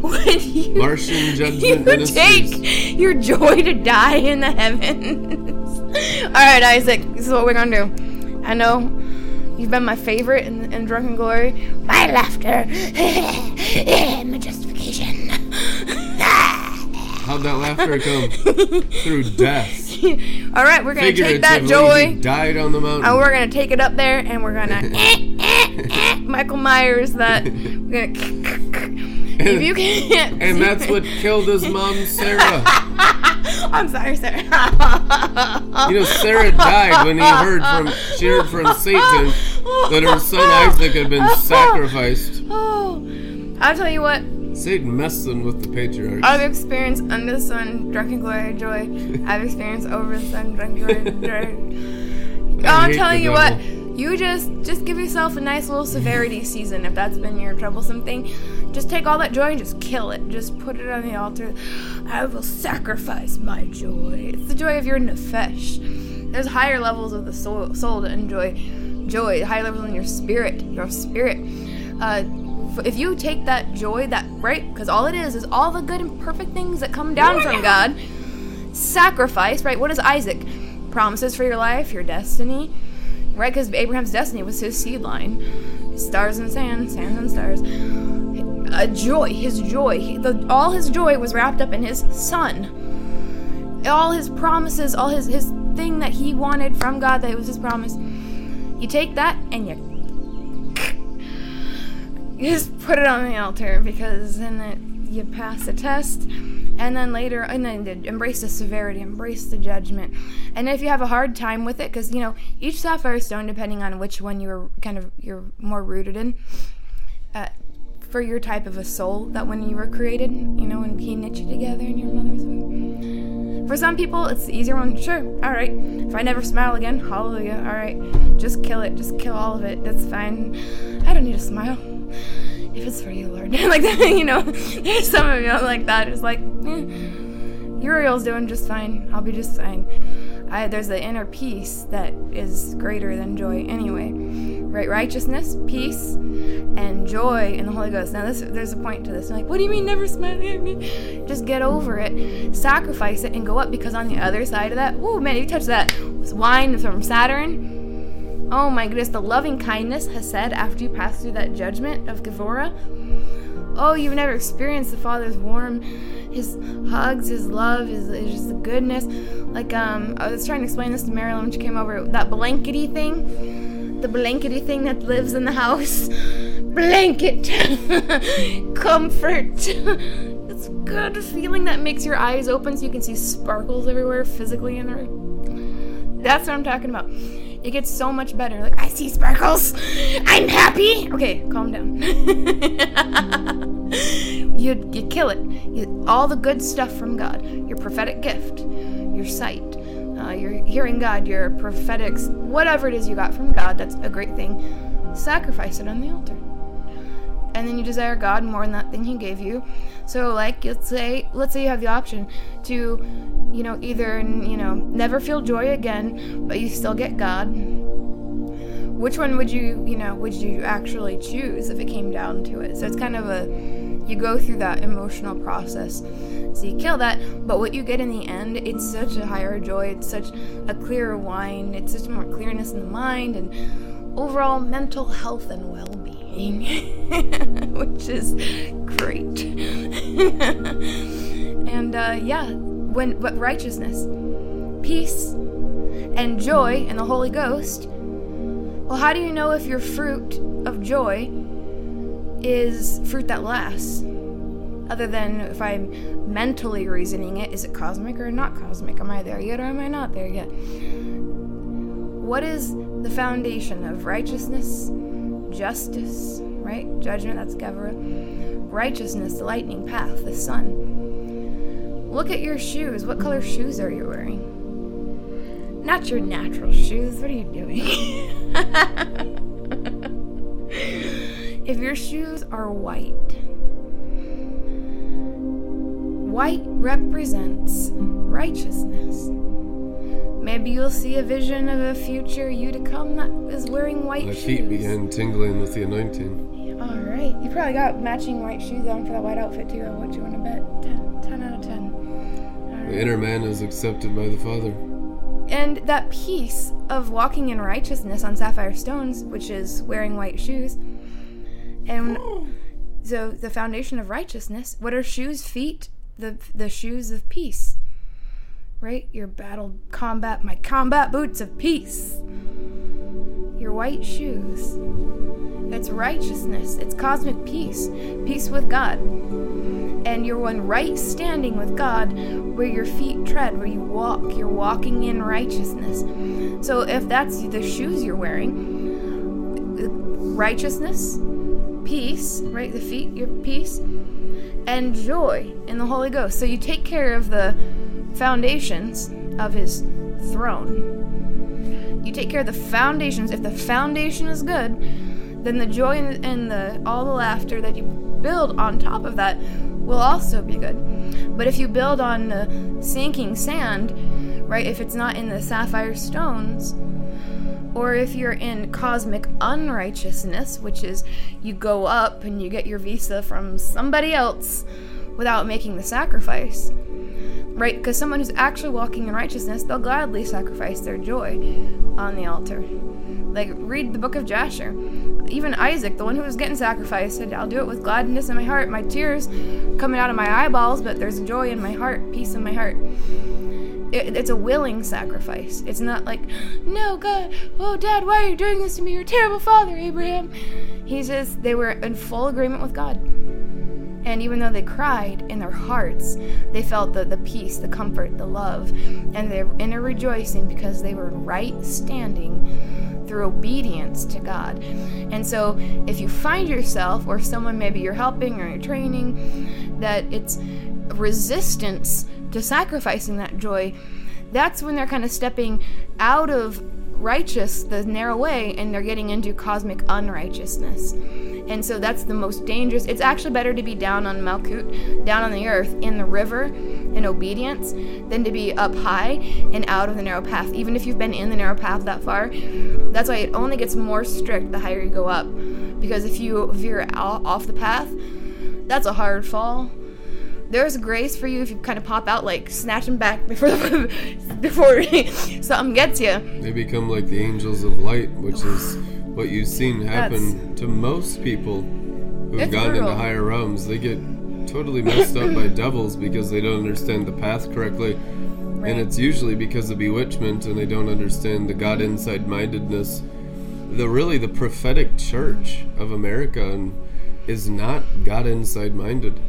Speaker 3: when you
Speaker 2: Martian
Speaker 3: you
Speaker 2: Judgment
Speaker 3: take your joy to die in the heavens. *laughs* All right, Isaac, this is what we're gonna do. I know you've been my favorite in, in Drunken Glory. My laughter, *laughs* justification.
Speaker 2: How'd that laughter come? *laughs* Through death.
Speaker 3: All right, we're gonna take that joy.
Speaker 2: died on the mountain.
Speaker 3: And we're gonna take it up there, and we're gonna *laughs* eh, eh, eh, Michael Myers that. We're gonna. If you can't,
Speaker 2: and that's what killed his mom, Sarah. *laughs*
Speaker 3: I'm sorry, Sarah.
Speaker 2: You know, Sarah died when he heard from she heard from Satan that her son Isaac had been sacrificed.
Speaker 3: Oh, I'll tell you what.
Speaker 2: Satan messing with the patriarchs.
Speaker 3: I've experienced under the sun, drunken glory, joy. I've experienced over the sun, drunken glory, *laughs* joy. I'm telling you what. You just just give yourself a nice little severity *laughs* season if that's been your troublesome thing. Just take all that joy and just kill it. Just put it on the altar. I will sacrifice my joy. It's the joy of your nefesh. There's higher levels of the soul, soul to enjoy joy. Higher levels in your spirit. Your spirit. Uh, if you take that joy, that right, because all it is is all the good and perfect things that come down from God. Sacrifice, right? What is Isaac? Promises for your life, your destiny, right? Because Abraham's destiny was his seed line. Stars and sand, sand and stars. A joy, his joy. He- The, all his joy was wrapped up in his son. All his promises, all his his thing that he wanted from God, that was his promise. You take that and you you just put it on the altar because then it, you pass the test. And then later and then the- embrace the severity embrace the judgment. And if you have a hard time with it because you know each sapphire stone depending on which one you're kind of you're more rooted in uh, for your type of a soul that when you were created you know when he knit you together in your mother's womb. For some people it's the easier one sure all right if i never smile again hallelujah all right just kill it just kill all of it that's fine. I don't need to smile if it's for you, Lord. *laughs* like you know, there's some of you like that. It's like, eh, Uriel's doing just fine. I'll be just fine. I, there's the inner peace that is greater than joy anyway. Right? Righteousness, peace, and joy in the Holy Ghost. Now, this, there's a point to this. You're like, what do you mean never smiling at me? *laughs* Just get over it. Sacrifice it and go up because on the other side of that, oh man, you touch that wine from Saturn. Oh my goodness, the loving kindness has said after you pass through that judgment of Gevurah. Oh, you've never experienced the Father's warm, His hugs, His love, His, His just goodness. Like um, I was trying to explain this to Marilyn when she came over. That blankety thing, the blankety thing that lives in the house. *laughs* Blanket. *laughs* Comfort. *laughs* It's good feeling that makes your eyes open so you can see sparkles everywhere physically in the room. That's what I'm talking about. It gets so much better. Like, I see sparkles. I'm happy. Okay, calm down. *laughs* you, you kill it. You, all the good stuff from God. Your prophetic gift, your sight, uh, your hearing God, your prophetic, whatever it is you got from God, that's a great thing. Sacrifice it on the altar. And then you desire God more than that thing He gave you. So, like, let's say, let's say you have the option to, you know, either, you know, never feel joy again, but you still get God. Which one would you, you know, would you actually choose if it came down to it? So it's kind of a, you go through that emotional process. So you kill that, but what you get in the end, it's such a higher joy. It's such a clearer wine. It's such more clearness in the mind and overall mental health and well-being, *laughs* which is great. *laughs* and uh, yeah, when but righteousness, peace, and joy in the Holy Ghost. Well, how do you know if your fruit of joy is fruit that lasts? Other than if I'm mentally reasoning it, is it cosmic or not cosmic? Am I there yet or am I not there yet? What is the foundation of righteousness, justice, right? Judgment, that's Gevurah. Righteousness, the lightning path, the sun. Look at your shoes. What color shoes are you wearing? Not your natural shoes. What are you doing? *laughs* if your shoes are white, white represents righteousness. Maybe you'll see a vision of a future you to come that is wearing white
Speaker 2: My
Speaker 3: shoes.
Speaker 2: My feet began tingling with the anointing.
Speaker 3: All right. You probably got matching white shoes on for that white outfit too. What you want to bet? 10, 10 out of 10. All
Speaker 2: The inner man is accepted by the Father.
Speaker 3: And that piece of walking in righteousness on sapphire stones, which is wearing white shoes, and *gasps* so the foundation of righteousness. What are shoes? Feet. The the shoes of peace. Right. Your battle combat. My combat boots of peace. Your white shoes. It's righteousness. It's cosmic peace. Peace with God. And you're one right standing with God where your feet tread, where you walk. You're walking in righteousness. So if that's the shoes you're wearing, righteousness, peace, right? The feet, your peace, and joy in the Holy Ghost. So you take care of the foundations of His throne. You take care of the foundations. If the foundation is good, then the joy and, the all the laughter that you build on top of that will also be good. But if you build on the sinking sand, right? If it's not in the sapphire stones, or if you're in cosmic unrighteousness, which is you go up and you get your visa from somebody else without making the sacrifice, right? Because someone who's actually walking in righteousness, they'll gladly sacrifice their joy on the altar. Like, read the book of Jasher. Even Isaac, the one who was getting sacrificed, said, I'll do it with gladness in my heart, my tears coming out of my eyeballs, but there's joy in my heart, peace in my heart it, it's a willing sacrifice. It's not like, no, God, oh, Dad, why are you doing this to me? You're a terrible father, Abraham. He says they were in full agreement with God. And even though they cried in their hearts, they felt the, the peace, the comfort, the love, and their inner rejoicing because they were right standing through obedience to God. And so if you find yourself, or someone maybe you're helping or you're training, that it's resistance to sacrificing that joy, that's when they're kind of stepping out of righteous, the narrow way, and they're getting into cosmic unrighteousness. And so that's the most dangerous. It's actually better to be down on Malkut, down on the earth, in the river, in obedience, than to be up high and out of the narrow path. Even if you've been in the narrow path that far, that's why it only gets more strict the higher you go up. Because if you veer off the path, that's a hard fall there's grace for you if you kind of pop out, like snatch them back before *laughs* before *laughs* something gets you.
Speaker 2: They become like the angels of light, which is what you've seen happen to most people who've gone
Speaker 3: brutal.
Speaker 2: into higher realms. They get totally messed up by *laughs* devils because they don't understand the path correctly.
Speaker 3: Right.
Speaker 2: And it's usually because of bewitchment and they don't understand the God inside mindedness the really the prophetic church of America is not God inside minded.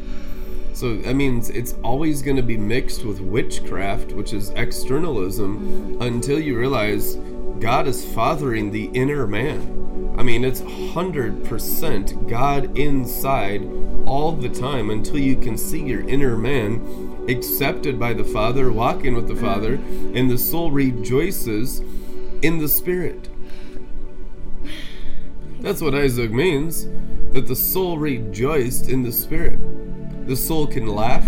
Speaker 2: So that means it's always going to be mixed with witchcraft, which is externalism, mm-hmm. until you realize God is fathering the inner man. I mean, it's 100% God inside all the time until you can see your inner man accepted by the Father, walking with the mm-hmm. Father, and the soul rejoices in the Spirit. That's what Isaac means that the soul rejoiced in the Spirit. The soul can laugh.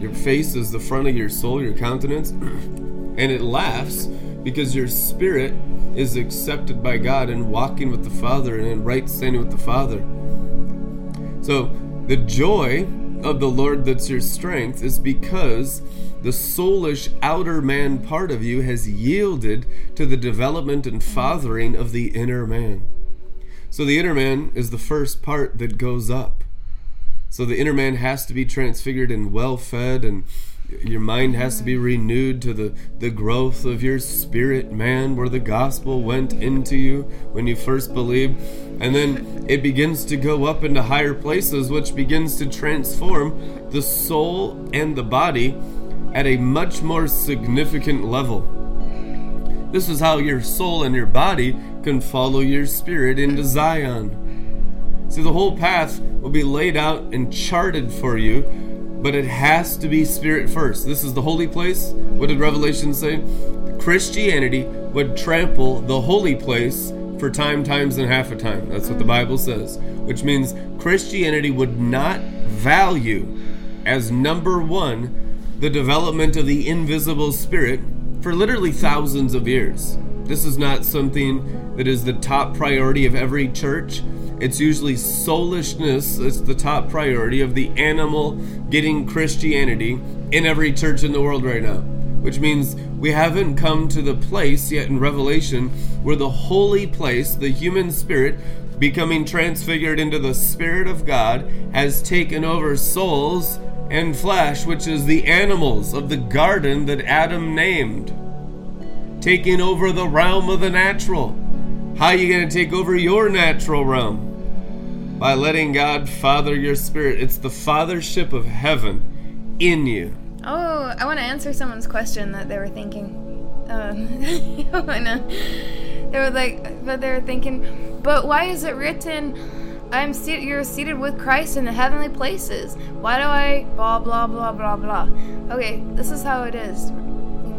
Speaker 2: Your face is the front of your soul, your countenance, *clears throat* and it laughs because your spirit is accepted by God and walking with the Father and in right standing with the Father. So, the joy of the Lord that's your strength is because the soulish outer man part of you has yielded to the development and fathering of the inner man. So, the inner man is the first part that goes up. So the inner man has to be transfigured and well fed, and your mind has to be renewed to the, the growth of your spirit man, where the gospel went into you when you first believed. And then it begins to go up into higher places, which begins to transform the soul and the body at a much more significant level. This is how your soul and your body can follow your spirit into Zion. See, the whole path will be laid out and charted for you, but it has to be spirit first. This is the holy place. What did Revelation say? Christianity would trample the holy place for time, times, and half a time. That's what the Bible says, which means Christianity would not value as number one the development of the invisible spirit for literally thousands of years. This is not something that is the top priority of every church. It's usually soulishness that's the top priority of the animal getting Christianity in every church in the world right now. Which means we haven't come to the place yet in Revelation where the holy place, the human spirit, becoming transfigured into the Spirit of God, has taken over souls and flesh, which is the animals of the garden that Adam named. Taking over the realm of the natural. How are you going to take over your natural realm? By letting God father your spirit. It's the fathership of heaven in you.
Speaker 3: Oh, I want to answer someone's question that they were thinking. Um, *laughs* I know. They were like, but they were thinking, but why is it written, "I'm seated, you're seated with Christ in the heavenly places"? Why do I blah blah blah blah blah? Okay, this is how it is.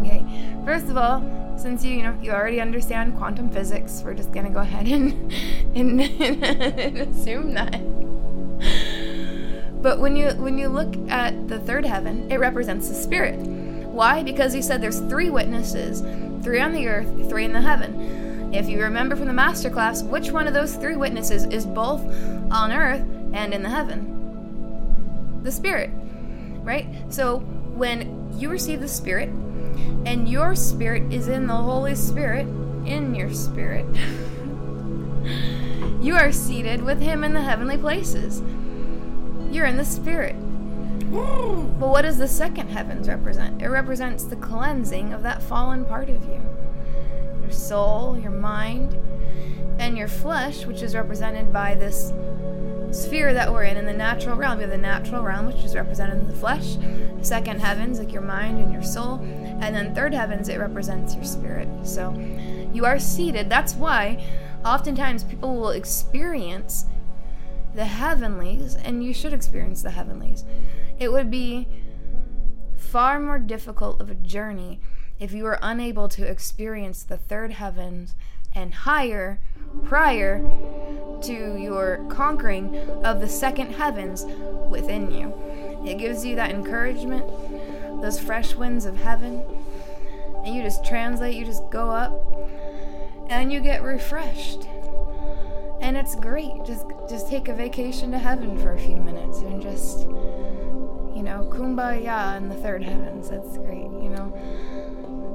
Speaker 3: Okay, first of all, since you you know you already understand quantum physics, we're just gonna go ahead and *laughs* and, and assume that. But when you when you look at the third heaven, it represents the spirit. Why? Because he said there's three witnesses, three on the earth, three in the heaven. If you remember from the master class, which one of those three witnesses is both on earth and in the heaven? The spirit. Right? So when you receive the spirit and your spirit is in the Holy Spirit, in your spirit, *laughs* you are seated with him in the heavenly places. You're in the spirit. But what does the second heavens represent? It represents the cleansing of that fallen part of you. Your soul, your mind, and your flesh, which is represented by this sphere that we're in in the natural realm. We have the natural realm, which is represented in the flesh. Second heavens, like your mind and your soul. And then third heavens, it represents your spirit. So you are seated. That's why oftentimes people will experience the heavenlies, and you should experience the heavenlies. It would be far more difficult of a journey if you were unable to experience the third heavens and higher prior to your conquering of the second heavens within you. It gives you that encouragement, those fresh winds of heaven, and you just translate, you just go up, and you get refreshed and it's great. Just just take a vacation to heaven for a few minutes and just you know kumbaya in the third heavens. That's great, you know.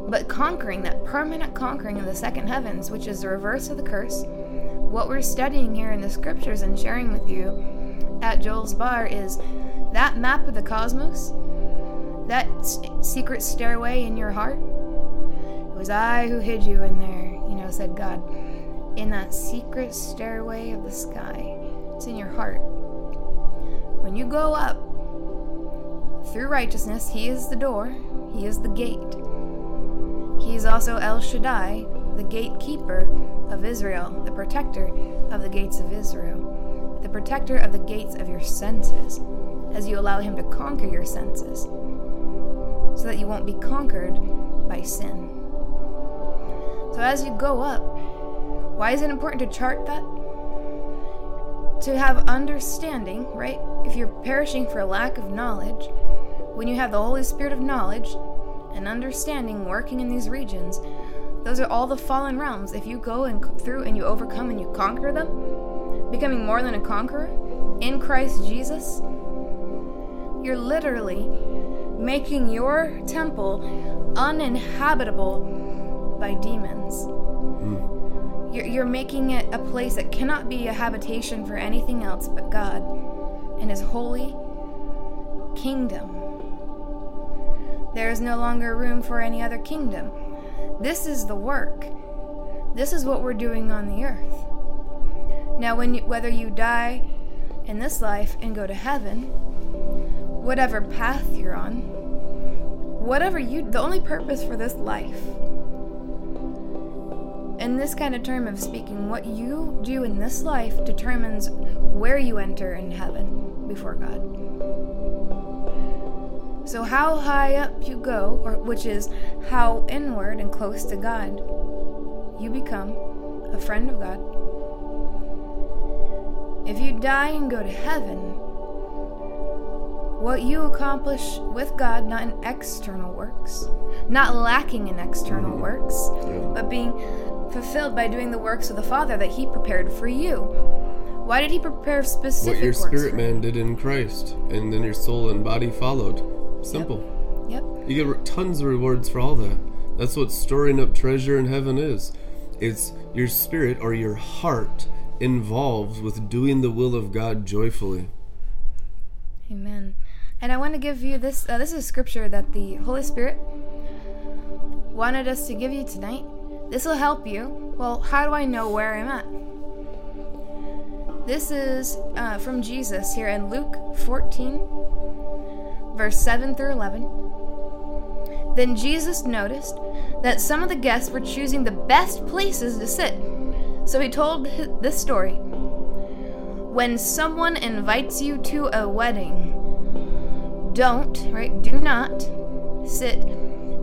Speaker 3: But conquering that permanent conquering of the second heavens, which is the reverse of the curse, what we're studying here in the scriptures and sharing with you at Joel's Bar is that map of the cosmos, that secret stairway in your heart. It was I who hid you in there, you know, said God. in that secret stairway of the sky. It's in your heart. When you go up through righteousness, He is the door, He is the gate. He is also El Shaddai, the gatekeeper of Israel, the protector of the gates of Israel, the protector of the gates of your senses, as you allow Him to conquer your senses, so that you won't be conquered by sin. So as you go up, why is it important to chart that? To have understanding, right? If you're perishing for a lack of knowledge, when you have the Holy Spirit of knowledge and understanding working in these regions, those are all the fallen realms. If you go and through and you overcome and you conquer them, becoming more than a conqueror in Christ Jesus, you're literally making your temple uninhabitable by demons. Hmm. You're, you're making it a place that cannot be a habitation for anything else but God and His holy kingdom. There is no longer room for any other kingdom. This is the work. This is what we're doing on the earth. Now, when you, whether you die in this life and go to heaven, whatever path you're on, whatever you, the only purpose for this life, in this kind of term of speaking, what you do in this life determines where you enter in heaven before God. So, how high up you go, or which is how inward and close to God you become a friend of God. If you die and go to heaven, what you accomplish with God, not in external works, not lacking in external mm-hmm. works, but being fulfilled by doing the works of the Father that He prepared for you. Why did He prepare specific
Speaker 2: What your
Speaker 3: works
Speaker 2: spirit man did in Christ, and then your soul and body followed. Simple.
Speaker 3: Yep.
Speaker 2: You get tons of rewards for all that. That's what storing up treasure in heaven is. It's your spirit or your heart involved with doing the will of God joyfully.
Speaker 3: Amen. And I want to give you this. Uh, this is scripture that the Holy Spirit wanted us to give you tonight. This will help you. Well, how do I know where I'm at? This is uh, from Jesus here in Luke 14, verse 7 through 11. Then Jesus noticed that some of the guests were choosing the best places to sit. So he told this story. When someone invites you to a wedding, don't, right, do not sit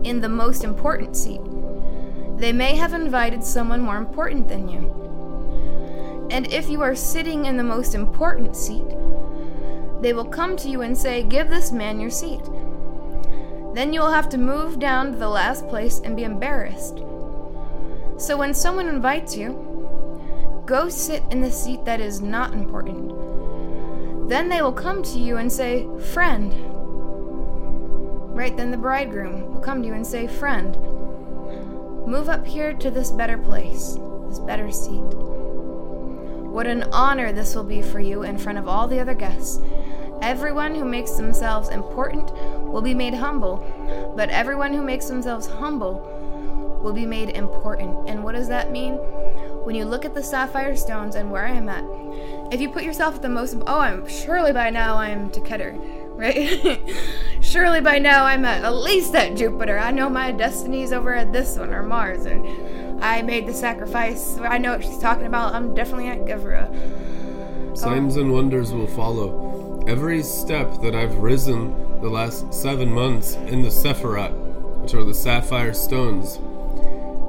Speaker 3: in the most important seat. They may have invited someone more important than you. And if you are sitting in the most important seat, they will come to you and say, Give this man your seat. Then you will have to move down to the last place and be embarrassed. So when someone invites you, go sit in the seat that is not important. Then they will come to you and say, Friend. Right then the bridegroom will come to you and say, Friend, move up here to this better place, this better seat. What an honor this will be for you in front of all the other guests. Everyone who makes themselves important will be made humble, but everyone who makes themselves humble will be made important. And what does that mean? When you look at the sapphire stones and where I am at, if you put yourself at the most, oh, I'm surely by now I'm to Keter, right? *laughs* surely by now I'm at, at least at Jupiter. I know my destiny's over at this one or Mars, and I made the sacrifice. I know what she's talking about. I'm definitely at Givra.
Speaker 2: Signs and wonders will follow. Every step that I've risen the last seven months in the Sephirot, which are the sapphire stones,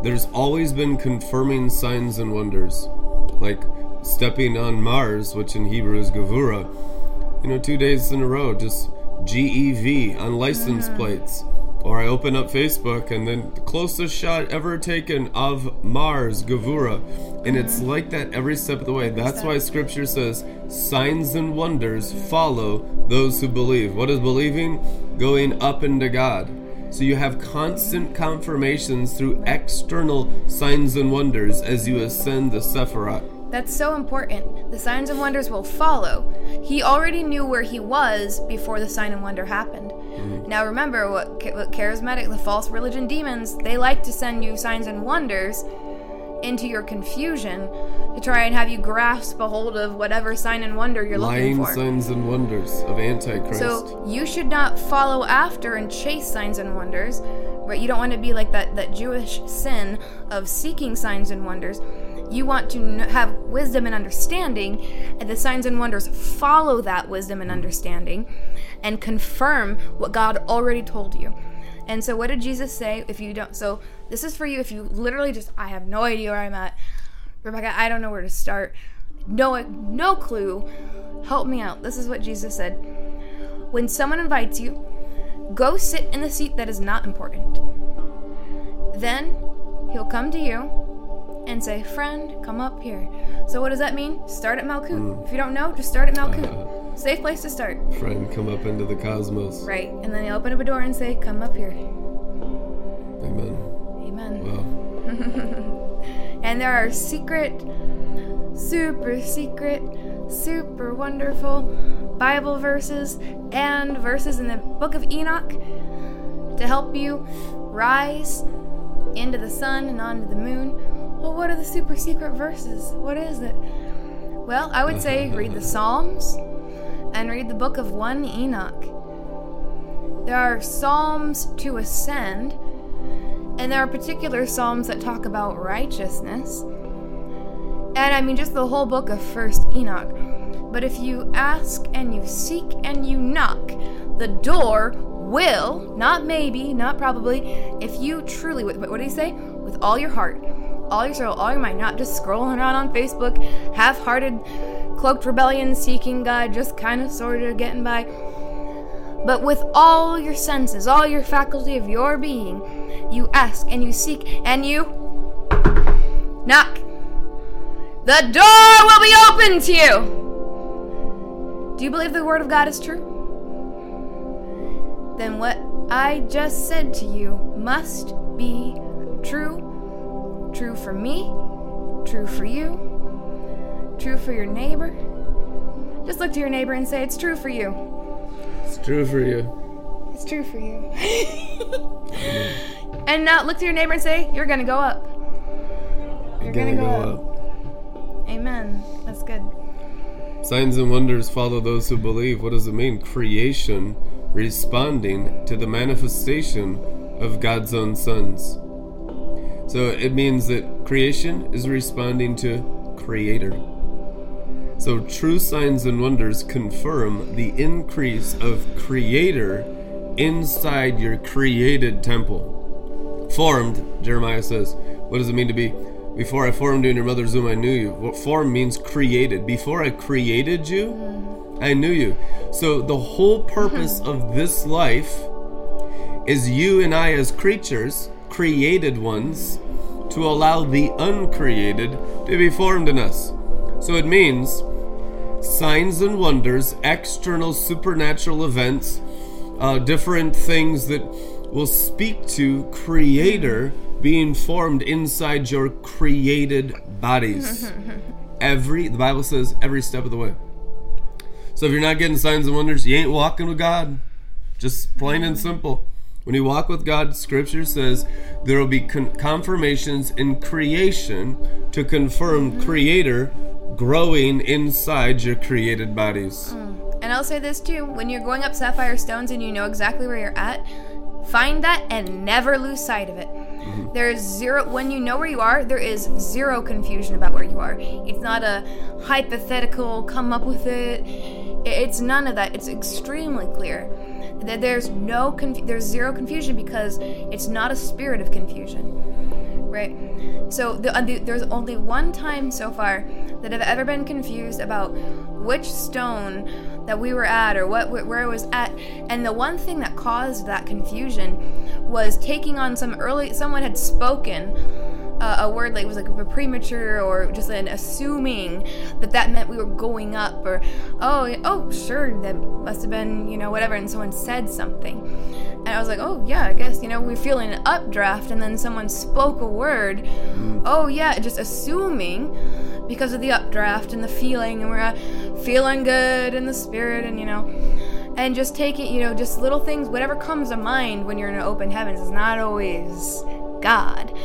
Speaker 2: there's always been confirming signs and wonders. Like stepping on Mars, which in Hebrew is Gevurah, you know, two days in a row, just GEV on license mm-hmm. plates. Or I open up Facebook and then the closest shot ever taken of Mars, Gevurah. And it's mm-hmm. like that every step of the way. That's why scripture says signs and wonders follow those who believe. What is believing? Going up into God. So you have constant confirmations through external signs and wonders as you ascend the Sephirot.
Speaker 3: That's so important. The signs and wonders will follow. He already knew where he was before the sign and wonder happened. Now remember what, what charismatic, the false religion demons, they like to send you signs and wonders into your confusion to try and have you grasp a hold of whatever sign and wonder you're
Speaker 2: Lying
Speaker 3: looking for.
Speaker 2: signs and wonders of Antichrist.
Speaker 3: So you should not follow after and chase signs and wonders. Right? You don't want to be like that, that Jewish sin of seeking signs and wonders. You want to have wisdom and understanding, and the signs and wonders follow that wisdom and understanding and confirm what God already told you. And so, what did Jesus say? If you don't, so this is for you. If you literally just, I have no idea where I'm at, Rebecca, I don't know where to start. No, no clue. Help me out. This is what Jesus said. When someone invites you, go sit in the seat that is not important. Then he'll come to you and say, Friend, come up here. So, what does that mean? Start at Malkut. Mm. If you don't know, just start at Malkut. Uh-huh. Safe place to start.
Speaker 2: Friend, come up into the cosmos.
Speaker 3: Right. And then he'll open up a door and say, Come up here.
Speaker 2: Amen.
Speaker 3: Amen.
Speaker 2: Wow. *laughs*
Speaker 3: And there are secret, super secret, super wonderful Bible verses and verses in the book of Enoch to help you rise into the sun and onto the moon. Well, what are the super secret verses? What is it? Well, I would say read the Psalms and read the book of 1 Enoch. There are Psalms to ascend, and there are particular Psalms that talk about righteousness. And I mean, just the whole book of First Enoch. But if you ask and you seek and you knock, the door will, not maybe, not probably, if you truly, what what did he say? With all your heart, all your soul, all your mind, not just scrolling around on Facebook, half hearted, cloaked rebellion, seeking God, just kind of sort of getting by. But with all your senses, all your faculty of your being, you ask and you seek and you knock. The door will be open to you. Do you believe the word of God is true? Then what I just said to you must be. True for me, true for you, true for your neighbor. Just look to your neighbor and say, It's true for you.
Speaker 2: It's true for you.
Speaker 3: It's true for you. *laughs* and now look to your neighbor and say, You're gonna go up.
Speaker 2: You're
Speaker 3: gonna
Speaker 2: gonna
Speaker 3: go
Speaker 2: go up.
Speaker 3: Amen. That's good.
Speaker 2: Signs and wonders follow those who believe. What does it mean? Creation responding to the manifestation of God's own sons. So it means that creation is responding to Creator. So true signs and wonders confirm the increase of Creator inside your created temple. Formed, Jeremiah says. What does it mean to be? Before I formed you in your mother's womb, I knew you. What form means created. Before I created you, mm-hmm. I knew you. So the whole purpose *laughs* of this life is you and I, as creatures, created ones, to allow the uncreated to be formed in us. So it means signs and wonders, external supernatural events, uh, different things that will speak to Creator being formed inside your created bodies. *laughs* every, the Bible says, every step of the way. So if you're not getting signs and wonders, you ain't walking with God. Just plain and simple. When you walk with God, Scripture says there will be con- confirmations in creation to confirm mm-hmm. Creator growing inside your created bodies. Mm.
Speaker 3: And I'll say this too when you're going up sapphire stones and you know exactly where you're at, find that and never lose sight of it. Mm-hmm. There is zero, when you know where you are, there is zero confusion about where you are. It's not a hypothetical, come up with it. It's none of that. It's extremely clear. That there's no, conf- there's zero confusion because it's not a spirit of confusion right? So the, uh, the, there's only one time so far that I've ever been confused about which stone that we were at or what where I was at, and the one thing that caused that confusion was taking on some early. Someone had spoken. Uh, a word like it was like a premature or just an assuming that that meant we were going up or oh oh sure that must have been you know whatever and someone said something and I was like, oh, yeah, I guess, you know, we're feeling an updraft, and then someone spoke a word. Oh, yeah, just assuming because of the updraft and the feeling, and we're uh, feeling good in the spirit, and, you know, and just take it, you know, just little things, whatever comes to mind when you're in an open heavens is not always God.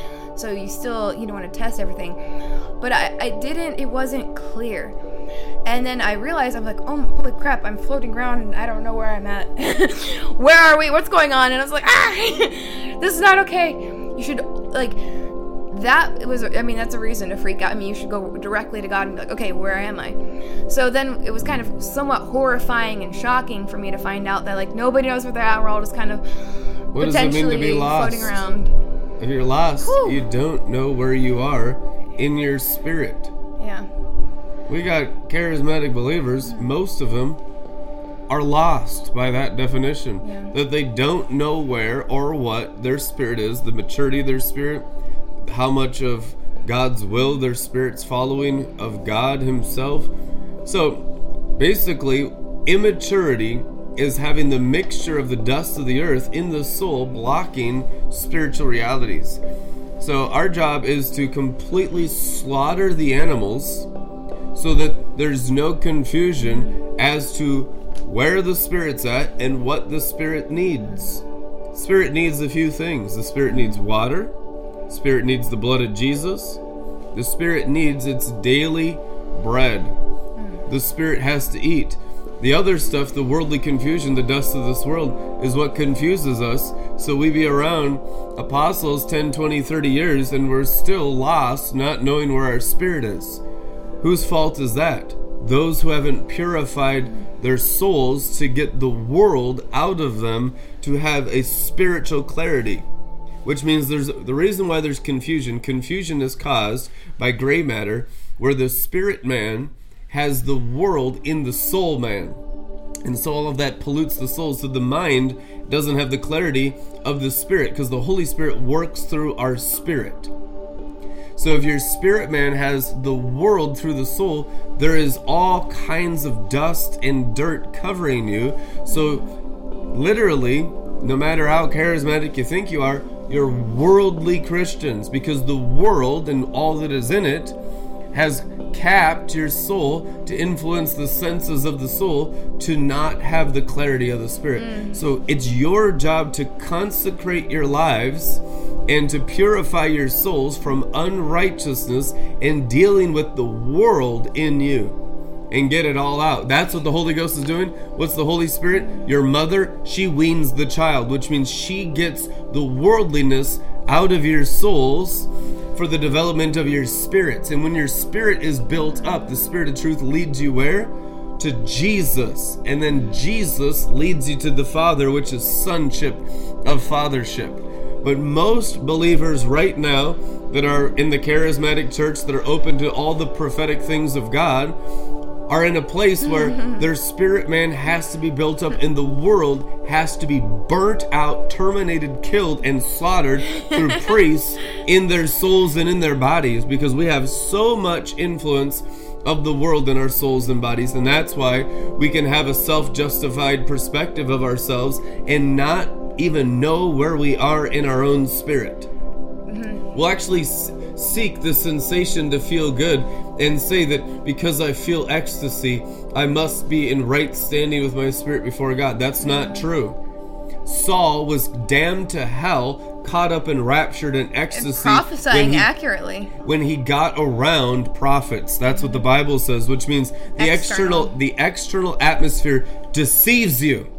Speaker 3: So you still you know want to test everything. But I, I didn't. It wasn't clear. And then I realized I'm like, oh holy crap! I'm floating around and I don't know where I'm at. *laughs* where are we? What's going on? And I was like, ah, *laughs* this is not okay. You should like that was i mean that's a reason to freak out i mean you should go directly to god and be like okay where am i so then it was kind of somewhat horrifying and shocking for me to find out that like nobody knows where they're at we're all just kind of
Speaker 2: What does it mean to
Speaker 3: potentially
Speaker 2: be lost?
Speaker 3: floating around
Speaker 2: If you're lost,
Speaker 3: Whew.
Speaker 2: you don't know where you are in your spirit.
Speaker 3: yeah
Speaker 2: We got charismatic believers, mm-hmm. most of them are lost by that definition.
Speaker 3: Yeah.
Speaker 2: That they don't know where or what their spirit is, the maturity of their spirit, how much of God's will their spirit's following of God Himself. So basically, immaturity is having the mixture of the dust of the earth in the soul blocking spiritual realities. So our job is to completely slaughter the animals so that there's no confusion as to where the spirit's at and what the spirit needs. Spirit needs a few things. The spirit needs water. Spirit needs the blood of Jesus. The spirit needs its daily bread. The spirit has to eat. The other stuff, the worldly confusion, the dust of this world, is what confuses us. So we be around apostles 10, 20, 30 years and we're still lost, not knowing where our spirit is. Whose fault is that? Those who haven't purified their souls to get the world out of them to have a spiritual clarity. Which means there's the reason why there's confusion. Confusion is caused by gray matter, where the spirit man has the world in the soul man. And so all of that pollutes the soul. So the mind doesn't have the clarity of the spirit because the Holy Spirit works through our spirit. So if your spirit man has the world through the soul, there is all kinds of dust and dirt covering you. So literally, no matter how charismatic you think you are, you're worldly Christians because the world and all that is in it has capped your soul to influence the senses of the soul to not have the clarity of the spirit. Mm. So it's your job to consecrate your lives and to purify your souls from unrighteousness and dealing with the world in you and get it all out. That's what the Holy Ghost is doing. What's the Holy Spirit? Your mother, she weans the child, which means she gets the worldliness out of your souls for the development of your spirits. And when your spirit is built up, the spirit of truth leads you where? To Jesus. And then Jesus leads you to the Father, which is sonship of fathership. But most believers right now that are in the charismatic church that are open to all the prophetic things of God are in a place where mm-hmm. their spirit man has to be built up and the world has to be burnt out, terminated, killed, and slaughtered through *laughs* priests in their souls and in their bodies because we have so much influence of the world in our souls and bodies. And that's why we can have a self justified perspective of ourselves and not even know where we are in our own spirit. Mm-hmm. We'll actually s- seek the sensation to feel good and say that because I feel ecstasy, I must be in right standing with my spirit before God. That's not true. Saul was damned to hell, caught up and raptured in
Speaker 3: and
Speaker 2: ecstasy when
Speaker 3: prophesying
Speaker 2: he,
Speaker 3: accurately
Speaker 2: when he got around prophets. That's what the Bible says, which means the external,
Speaker 3: External.
Speaker 2: the external atmosphere deceives you.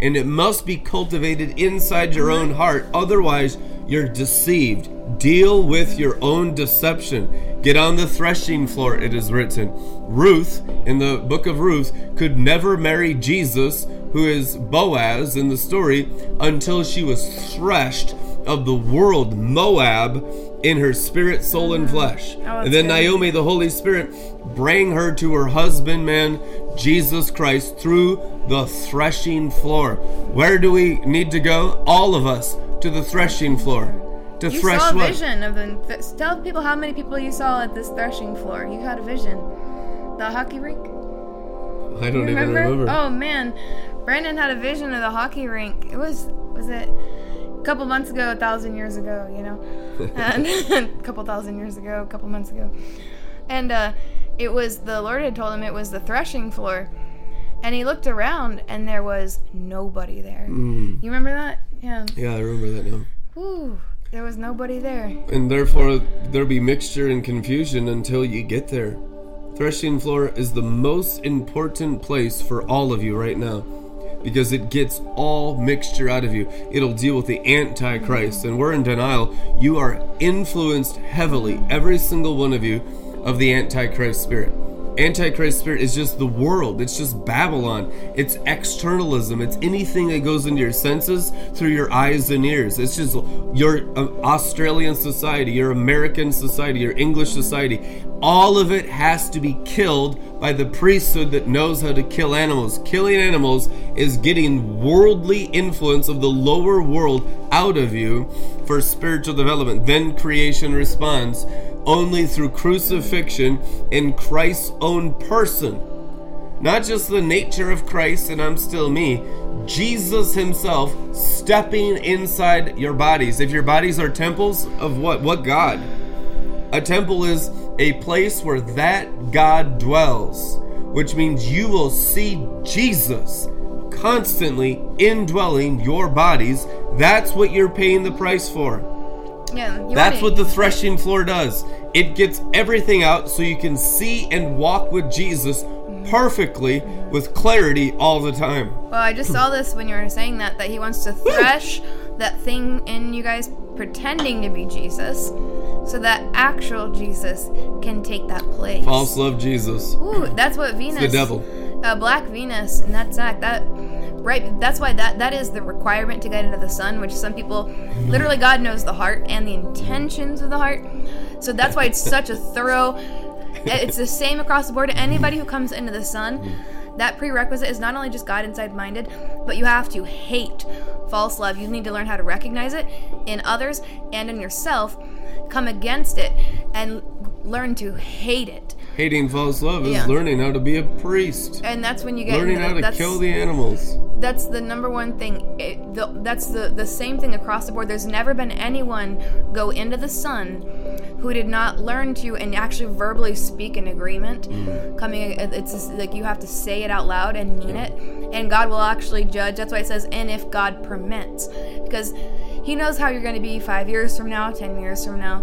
Speaker 2: And it must be cultivated inside your own heart. Otherwise, you're deceived. Deal with your own deception. Get on the threshing floor, it is written. Ruth, in the book of Ruth, could never marry Jesus, who is Boaz in the story, until she was threshed of the world, Moab, in her spirit, soul, and mm-hmm. flesh.
Speaker 3: Oh, that's
Speaker 2: and then
Speaker 3: good.
Speaker 2: Naomi, the Holy Spirit, bring her to her husband, man, Jesus Christ, through the threshing floor. Where do we need to go? All of us to the threshing floor. To
Speaker 3: you
Speaker 2: thresh
Speaker 3: saw a
Speaker 2: what?
Speaker 3: vision of the th- tell people how many people you saw at this threshing floor you had a vision the hockey rink
Speaker 2: I don't
Speaker 3: You
Speaker 2: even
Speaker 3: remember?
Speaker 2: remember.
Speaker 3: Oh man, Brandon had a vision of the hockey rink. It was was it a couple months ago, a thousand years ago, you know, *laughs* and *laughs* a couple thousand years ago, a couple months ago, and uh, it was the Lord had told him it was the threshing floor, and he looked around and there was nobody there.
Speaker 2: Mm.
Speaker 3: You remember that? Yeah.
Speaker 2: Yeah, I remember that now.
Speaker 3: Whew. There was nobody there.
Speaker 2: and therefore there'll be mixture and confusion until you get there. Threshing floor is the most important place for all of you right now because it gets all mixture out of you. It'll deal with the Antichrist, and we're in denial. You are influenced heavily, every single one of you, of the Antichrist spirit. Antichrist spirit is just the world. It's just Babylon. It's externalism. It's anything that goes into your senses through your eyes and ears. It's just your uh, Australian society, your American society, your English society. All of it has to be killed by the priesthood that knows how to kill animals. Killing animals is getting worldly influence of the lower world out of you for spiritual development. Then creation responds only through crucifixion in Christ's own person. Not just the nature of Christ and I'm still me, Jesus Himself stepping inside your bodies. If your bodies are temples of what? What God? A temple is a place where that God dwells, which means you will see Jesus constantly indwelling your bodies. That's what you're paying the price for.
Speaker 3: Yeah,
Speaker 2: That's what the threshing floor does. It gets everything out so you can see and walk with Jesus perfectly with clarity all the time.
Speaker 3: Well, I just saw this when you were saying that that he wants to thresh that thing in you guys pretending to be Jesus, so that actual Jesus can take that place.
Speaker 2: False love Jesus.
Speaker 3: Ooh, that's what Venus.
Speaker 2: the devil.
Speaker 3: Uh, Black Venus, and that's that. That right. That's why that that is the requirement to get into the sun. Which some people, literally, God knows the heart and the intentions of the heart. So that's why it's *laughs* such a thorough. It's the same across the board. Anybody who comes into the sun, mm-hmm. that prerequisite is not only just God inside minded, but you have to hate false love. You need to learn how to recognize it in others and in yourself, come against it, and learn to hate it.
Speaker 2: Hating false love is
Speaker 3: Yeah.
Speaker 2: learning how to be a priest.
Speaker 3: And that's when you get
Speaker 2: Learning
Speaker 3: into
Speaker 2: how to kill the animals.
Speaker 3: that's the number one thing. It, the, that's the the same thing across the board. There's never been anyone go into the sun who did not learn to and actually verbally speak in agreement. Mm. Coming, it's just like you have to say it out loud and mean it, and God will actually judge. That's why it says, "And if God permits," because He knows how you're going to be five years from now, ten years from now.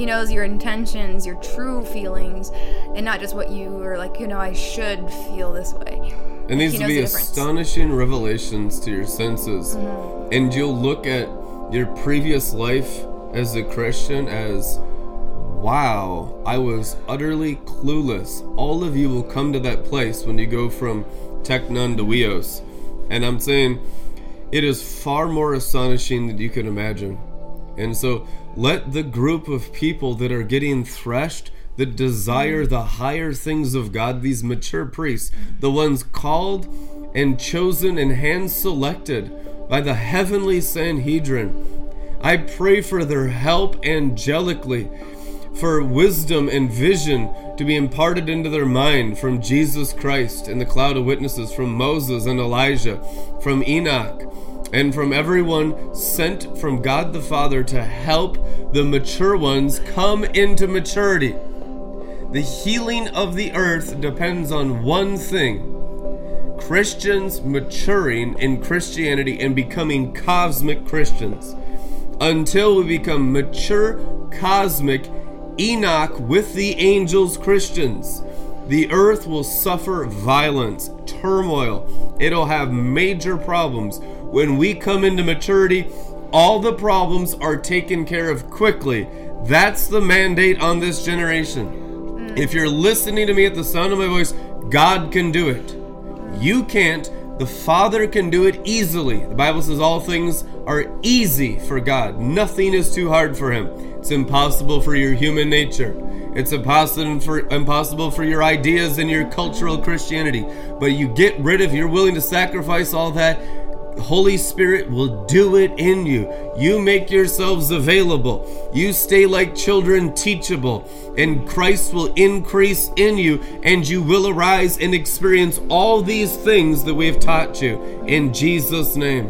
Speaker 3: He knows your intentions, your true feelings, and not just what you are like. You know, I should feel this way.
Speaker 2: It needs
Speaker 3: He
Speaker 2: to be
Speaker 3: the
Speaker 2: astonishing revelations to your senses.
Speaker 3: Mm-hmm.
Speaker 2: And you'll look at your previous life as a Christian as, wow, I was utterly clueless. All of you will come to that place when you go from Technon to Weos. And I'm saying it is far more astonishing than you can imagine. And so let the group of people that are getting threshed, that desire the higher things of God, these mature priests, the ones called and chosen and hand selected by the heavenly Sanhedrin, I pray for their help angelically, for wisdom and vision to be imparted into their mind from Jesus Christ and the cloud of witnesses, from Moses and Elijah, from Enoch, and from everyone sent from God the Father to help the mature ones come into maturity. The healing of the earth depends on one thing Christians maturing in Christianity and becoming cosmic Christians. Until we become mature, cosmic Enoch with the angels Christians, the earth will suffer violence, turmoil. It'll have major problems. When we come into maturity, all the problems are taken care of quickly. That's the mandate on this generation. Mm. If you're listening to me at the sound of my voice, God can do it. You can't. The Father can do it easily. The Bible says all things are easy for God. Nothing is too hard for Him. It's impossible for your human nature. It's impossible for impossible for your ideas and your cultural Christianity. But you get rid of, you're willing to sacrifice all that. Holy Spirit will do it in you. You make yourselves available. You stay like children teachable, and Christ will increase in you, and you will arise and experience all these things that we have taught you. In Jesus' name.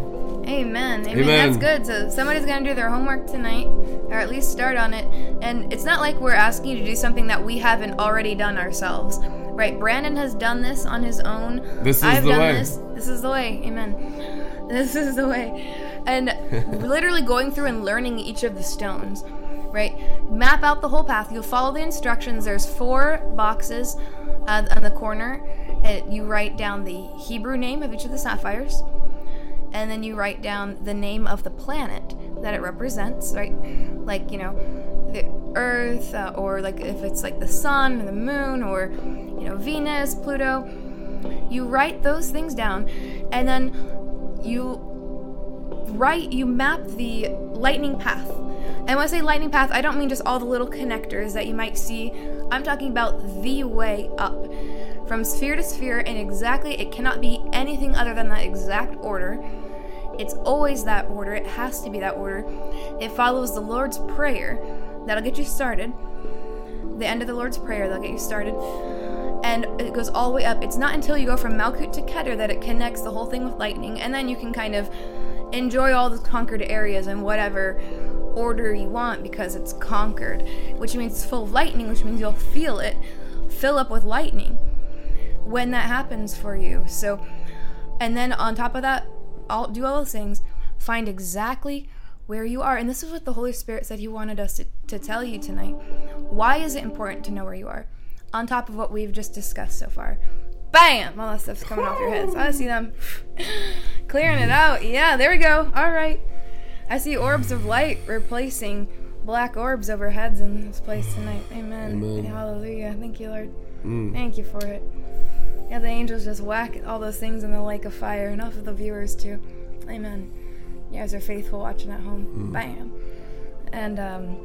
Speaker 3: Amen. Amen.
Speaker 2: Amen.
Speaker 3: That's good. So somebody's gonna do their homework tonight, or at least start on it. And it's not like we're asking you to do something that we haven't already done ourselves. Right? Brandon has done this on his own.
Speaker 2: This is
Speaker 3: I've
Speaker 2: the
Speaker 3: done
Speaker 2: way.
Speaker 3: this. This is the way. Amen. This is the way. and *laughs* literally going through and learning each of the stones, right? Map out the whole path. You'll follow the instructions. There's four boxes uh, on the corner. Uh, you write down the Hebrew name of each of the sapphires, and then you write down the name of the planet that it represents, right? Like, you know, the Earth, uh, or like if it's like the sun or the moon, or, you know, Venus, Pluto. You write those things down, and then you write, you map the lightning path. And when I say lightning path, I don't mean just all the little connectors that you might see. I'm talking about the way up. From sphere to sphere, and exactly, it cannot be anything other than that exact order. It's always that order, it has to be that order. It follows the Lord's Prayer. That'll get you started. The end of the Lord's Prayer, that'll get you started. And it goes all the way up. It's not until you go from Malkut to Keter that it connects the whole thing with lightning, and then you can kind of enjoy all the conquered areas in whatever order you want because it's conquered, which means it's full of lightning, which means you'll feel it fill up with lightning when that happens for you. So, and then on top of that, all do all those things, find exactly where you are. And this is what the Holy Spirit said He wanted us to, to tell you tonight. Why is it important to know where you are? On top of what we've just discussed so far. Bam! All that stuff's coming off your heads. I see them *laughs* clearing it out. Yeah, there we go. All right. I see orbs of light replacing black orbs over heads in this place tonight. Amen.
Speaker 2: Amen.
Speaker 3: Hallelujah. Thank you, Lord.
Speaker 2: Mm.
Speaker 3: Thank you for it. Yeah, the angels just whack all those things in the lake of fire, and off of the viewers too. Amen. You guys are faithful watching at home. Bam. And um,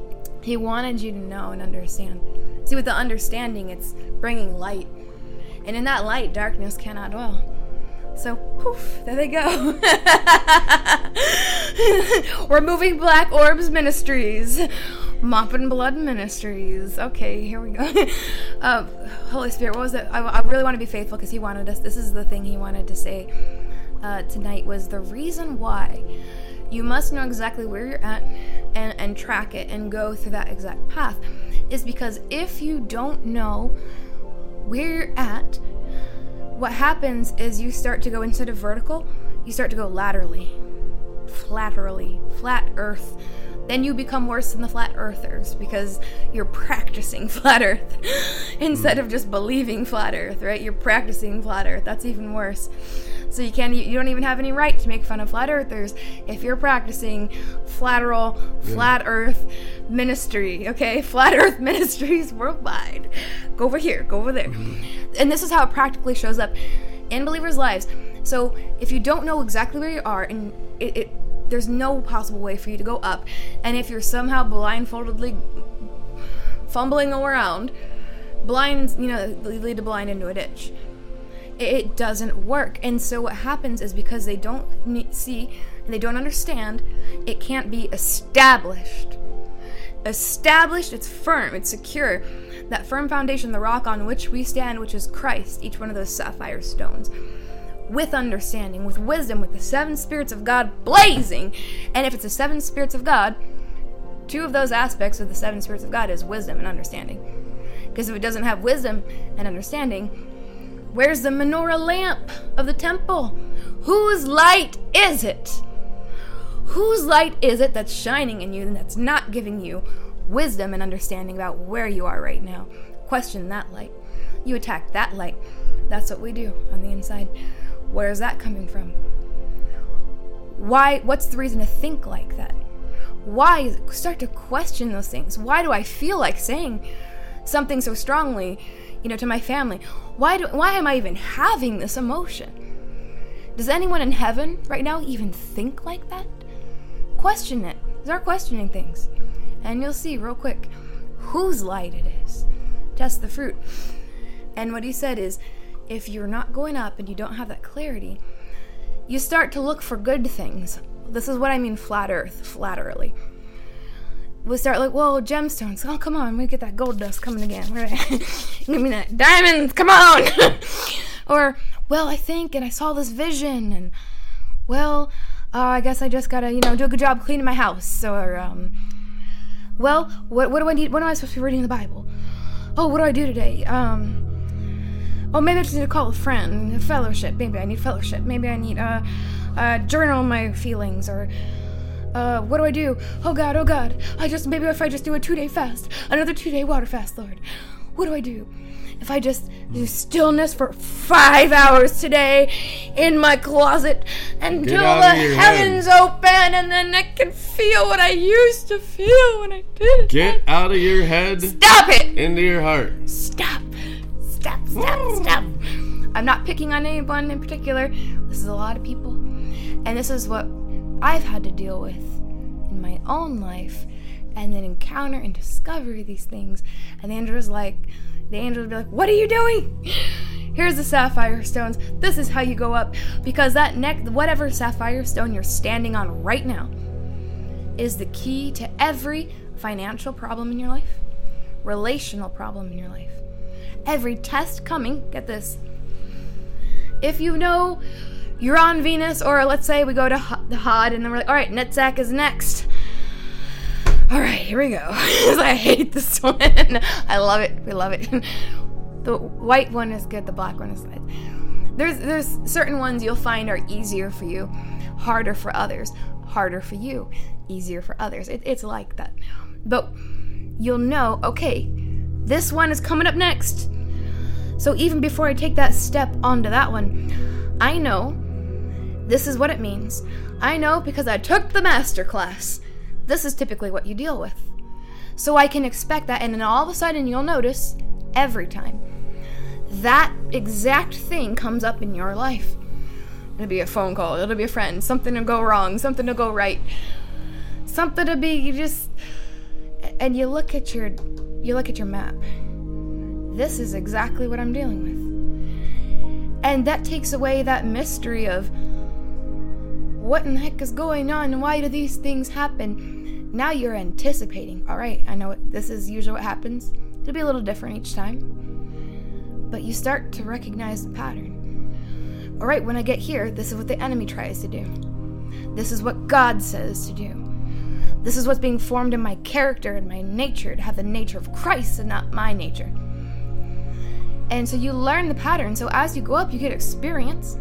Speaker 3: he wanted you to know and understand. See, with the understanding, it's bringing light, and in that light, darkness cannot dwell. So, poof, there they go. *laughs* We're moving Black Orbs Ministries. Mopping Blood Ministries. Okay, here we go. *laughs* uh, Holy Spirit, what was it? I, I really want to be faithful because He wanted us. This is the thing He wanted to say uh, tonight was the reason why you must know exactly where you're at and, and track it and go through that exact path is because if you don't know where you're at, what happens is you start to go instead of vertical, you start to go laterally, flaterally, flat earth. Then you become worse than the flat earthers because you're practicing *laughs* flat earth instead hmm. of just believing flat earth, right? You're practicing flat earth. That's even worse. So you can't, you don't even have any right to make fun of flat earthers if you're practicing flateral, flat earth ministry, okay? *laughs* Flat earth ministries worldwide. Go over here, go over there. Mm-hmm. And this is how it practically shows up in believers' lives. So if you don't know exactly where you are and it, it there's no possible way for you to go up, and if you're somehow blindfoldedly fumbling around, blind, you know, lead a blind into a ditch it doesn't work. And so what happens is because they don't see and they don't understand, it can't be established. Established, it's firm, it's secure. That firm foundation, the rock on which we stand, which is Christ, each one of those sapphire stones. With understanding, with wisdom, with the seven spirits of God blazing. And if it's the seven spirits of God, two of those aspects of the seven spirits of God is wisdom and understanding. Because if it doesn't have wisdom and understanding, Where's the menorah lamp of the temple? Whose light is it? Whose light is it that's shining in you and that's not giving you wisdom and understanding about where you are right now? Question that light. You attack that light. That's what we do on the inside. Where is that coming from? Why what's the reason to think like that? Why start to question those things? Why do I feel like saying something so strongly, you know, to my family? Why do why am I even having this emotion? Does anyone in heaven right now even think like that? Question it. Start questioning things. And you'll see real quick whose light it is. Test the fruit. And what he said is if you're not going up and you don't have that clarity, you start to look for good things. This is what I mean flat earth, flatterly. We start like, whoa, gemstones. Oh, come on, we get that gold dust coming again. *laughs* Give me that diamonds. Come on. *laughs* or, well, I think, and I saw this vision, and well, uh, I guess I just gotta, you know, do a good job cleaning my house. Or, um, well, what, what do I need? What am I supposed to be reading in the Bible? Oh, what do I do today? Um, oh, maybe I just need to call a friend, a fellowship. Maybe I need fellowship. Maybe I need, uh, uh, journal my feelings or uh, what do I do? Oh God, oh God. I just, maybe if I just do a two day fast, another two day water fast, Lord. What do I do? If I just do stillness for five hours today in my closet until the
Speaker 2: your head.
Speaker 3: heavens open and then I can feel what I used to feel when I did it.
Speaker 2: Get out of your head
Speaker 3: Stop it!
Speaker 2: into your heart.
Speaker 3: Stop. Stop, stop, stop. I'm not picking on anyone in particular. This is a lot of people. And this is what I've had to deal with in my own life and then encounter and discover these things. And the angel was like, the angel would be like, What are you doing? Here's the sapphire stones. This is how you go up. Because that neck, whatever sapphire stone you're standing on right now, is the key to every financial problem in your life, relational problem in your life, every test coming. Get this. If you know you're on Venus, or let's say we go to the Hod, and then we're like, all right, Netzach is next. All right, here we go. *laughs* I hate this *laughs* one. I love it. We love it. *laughs* The white one is good. The black one is good. There's there's certain ones you'll find are easier for you, harder for others, harder for you, easier for others. It, it's like that. But you'll know, okay, this one is coming up next. So even before I take that step onto that one, I know this is what it means. I know because I took the master class. This is typically what you deal with. So I can expect that, and then all of a sudden you'll notice every time that exact thing comes up in your life. It'll be a phone call, it'll be a friend, something to go wrong, something to go right, something to be you just and you look at your you look at your map. This is exactly what I'm dealing with. And that takes away that mystery of what in the heck is going on? Why do these things happen? Now you're anticipating. All right, I know this is usually what happens. It'll be a little different each time. But you start to recognize the pattern. All right, when I get here, this is what the enemy tries to do. This is what God says to do. This is what's being formed in my character and my nature to have the nature of Christ and not my nature. And so you learn the pattern. So as you go up, you get experience.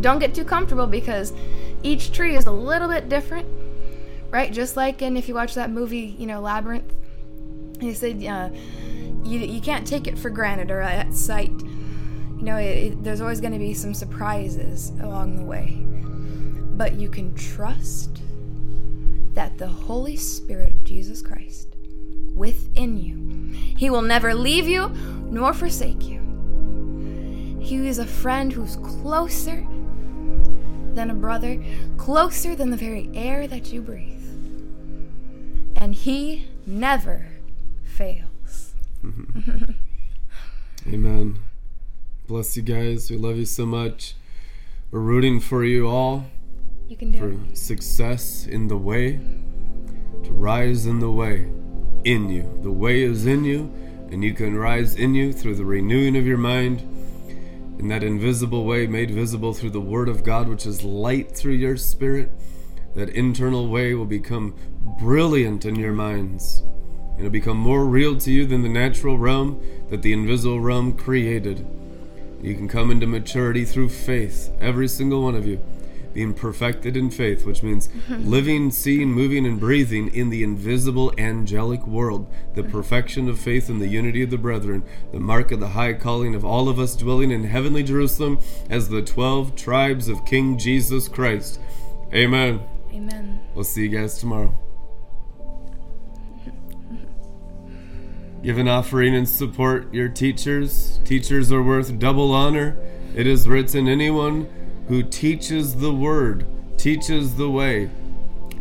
Speaker 3: Don't get too comfortable because each tree is a little bit different, right? Just like in if you watch that movie, you know, Labyrinth, he said uh, you, you can't take it for granted or at sight. You know, it, it, there's always going to be some surprises along the way. But you can trust that the Holy Spirit of Jesus Christ within you, He will never leave you nor forsake you. He is a friend who's closer than a brother, closer than the very air that you breathe. And He never fails. *laughs*
Speaker 2: Amen. Bless you guys. We love you so much. We're rooting for you all
Speaker 3: You can do
Speaker 2: for
Speaker 3: it.
Speaker 2: success in the way, to rise in the way in you. The way is in you, and you can rise in you through the renewing of your mind. In that invisible way made visible through the Word of God, which is light through your spirit, that internal way will become brilliant in your minds. It'll become more real to you than the natural realm that the invisible realm created. You can come into maturity through faith, every single one of you, being perfected in faith, which means *laughs* living, seeing, moving, and breathing in the invisible angelic world, the perfection of faith and the unity of the brethren, the mark of the high calling of all of us dwelling in heavenly Jerusalem as the twelve tribes of King Jesus Christ. Amen.
Speaker 3: Amen.
Speaker 2: We'll see you guys tomorrow. Give an offering and support your teachers. Teachers are worth double honor. It is written, anyone who teaches the word, teaches the way,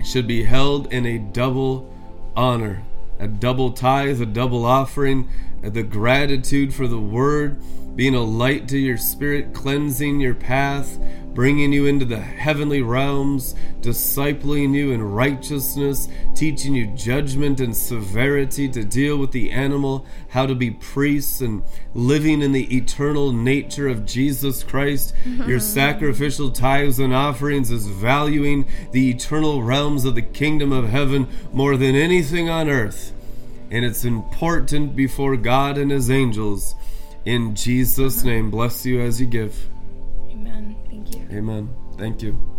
Speaker 2: should be held in a double honor. A double tithe, a double offering, the gratitude for the word, being a light to your spirit, cleansing your path, bringing you into the heavenly realms, discipling you in righteousness, teaching you judgment and severity to deal with the animal, how to be priests, and living in the eternal nature of Jesus Christ. Your *laughs* sacrificial tithes and offerings is valuing the eternal realms of the kingdom of heaven more than anything on earth. And it's important before God and His angels. In Jesus' name, bless you as you give.
Speaker 3: Amen. Thank you.
Speaker 2: Amen. Thank you.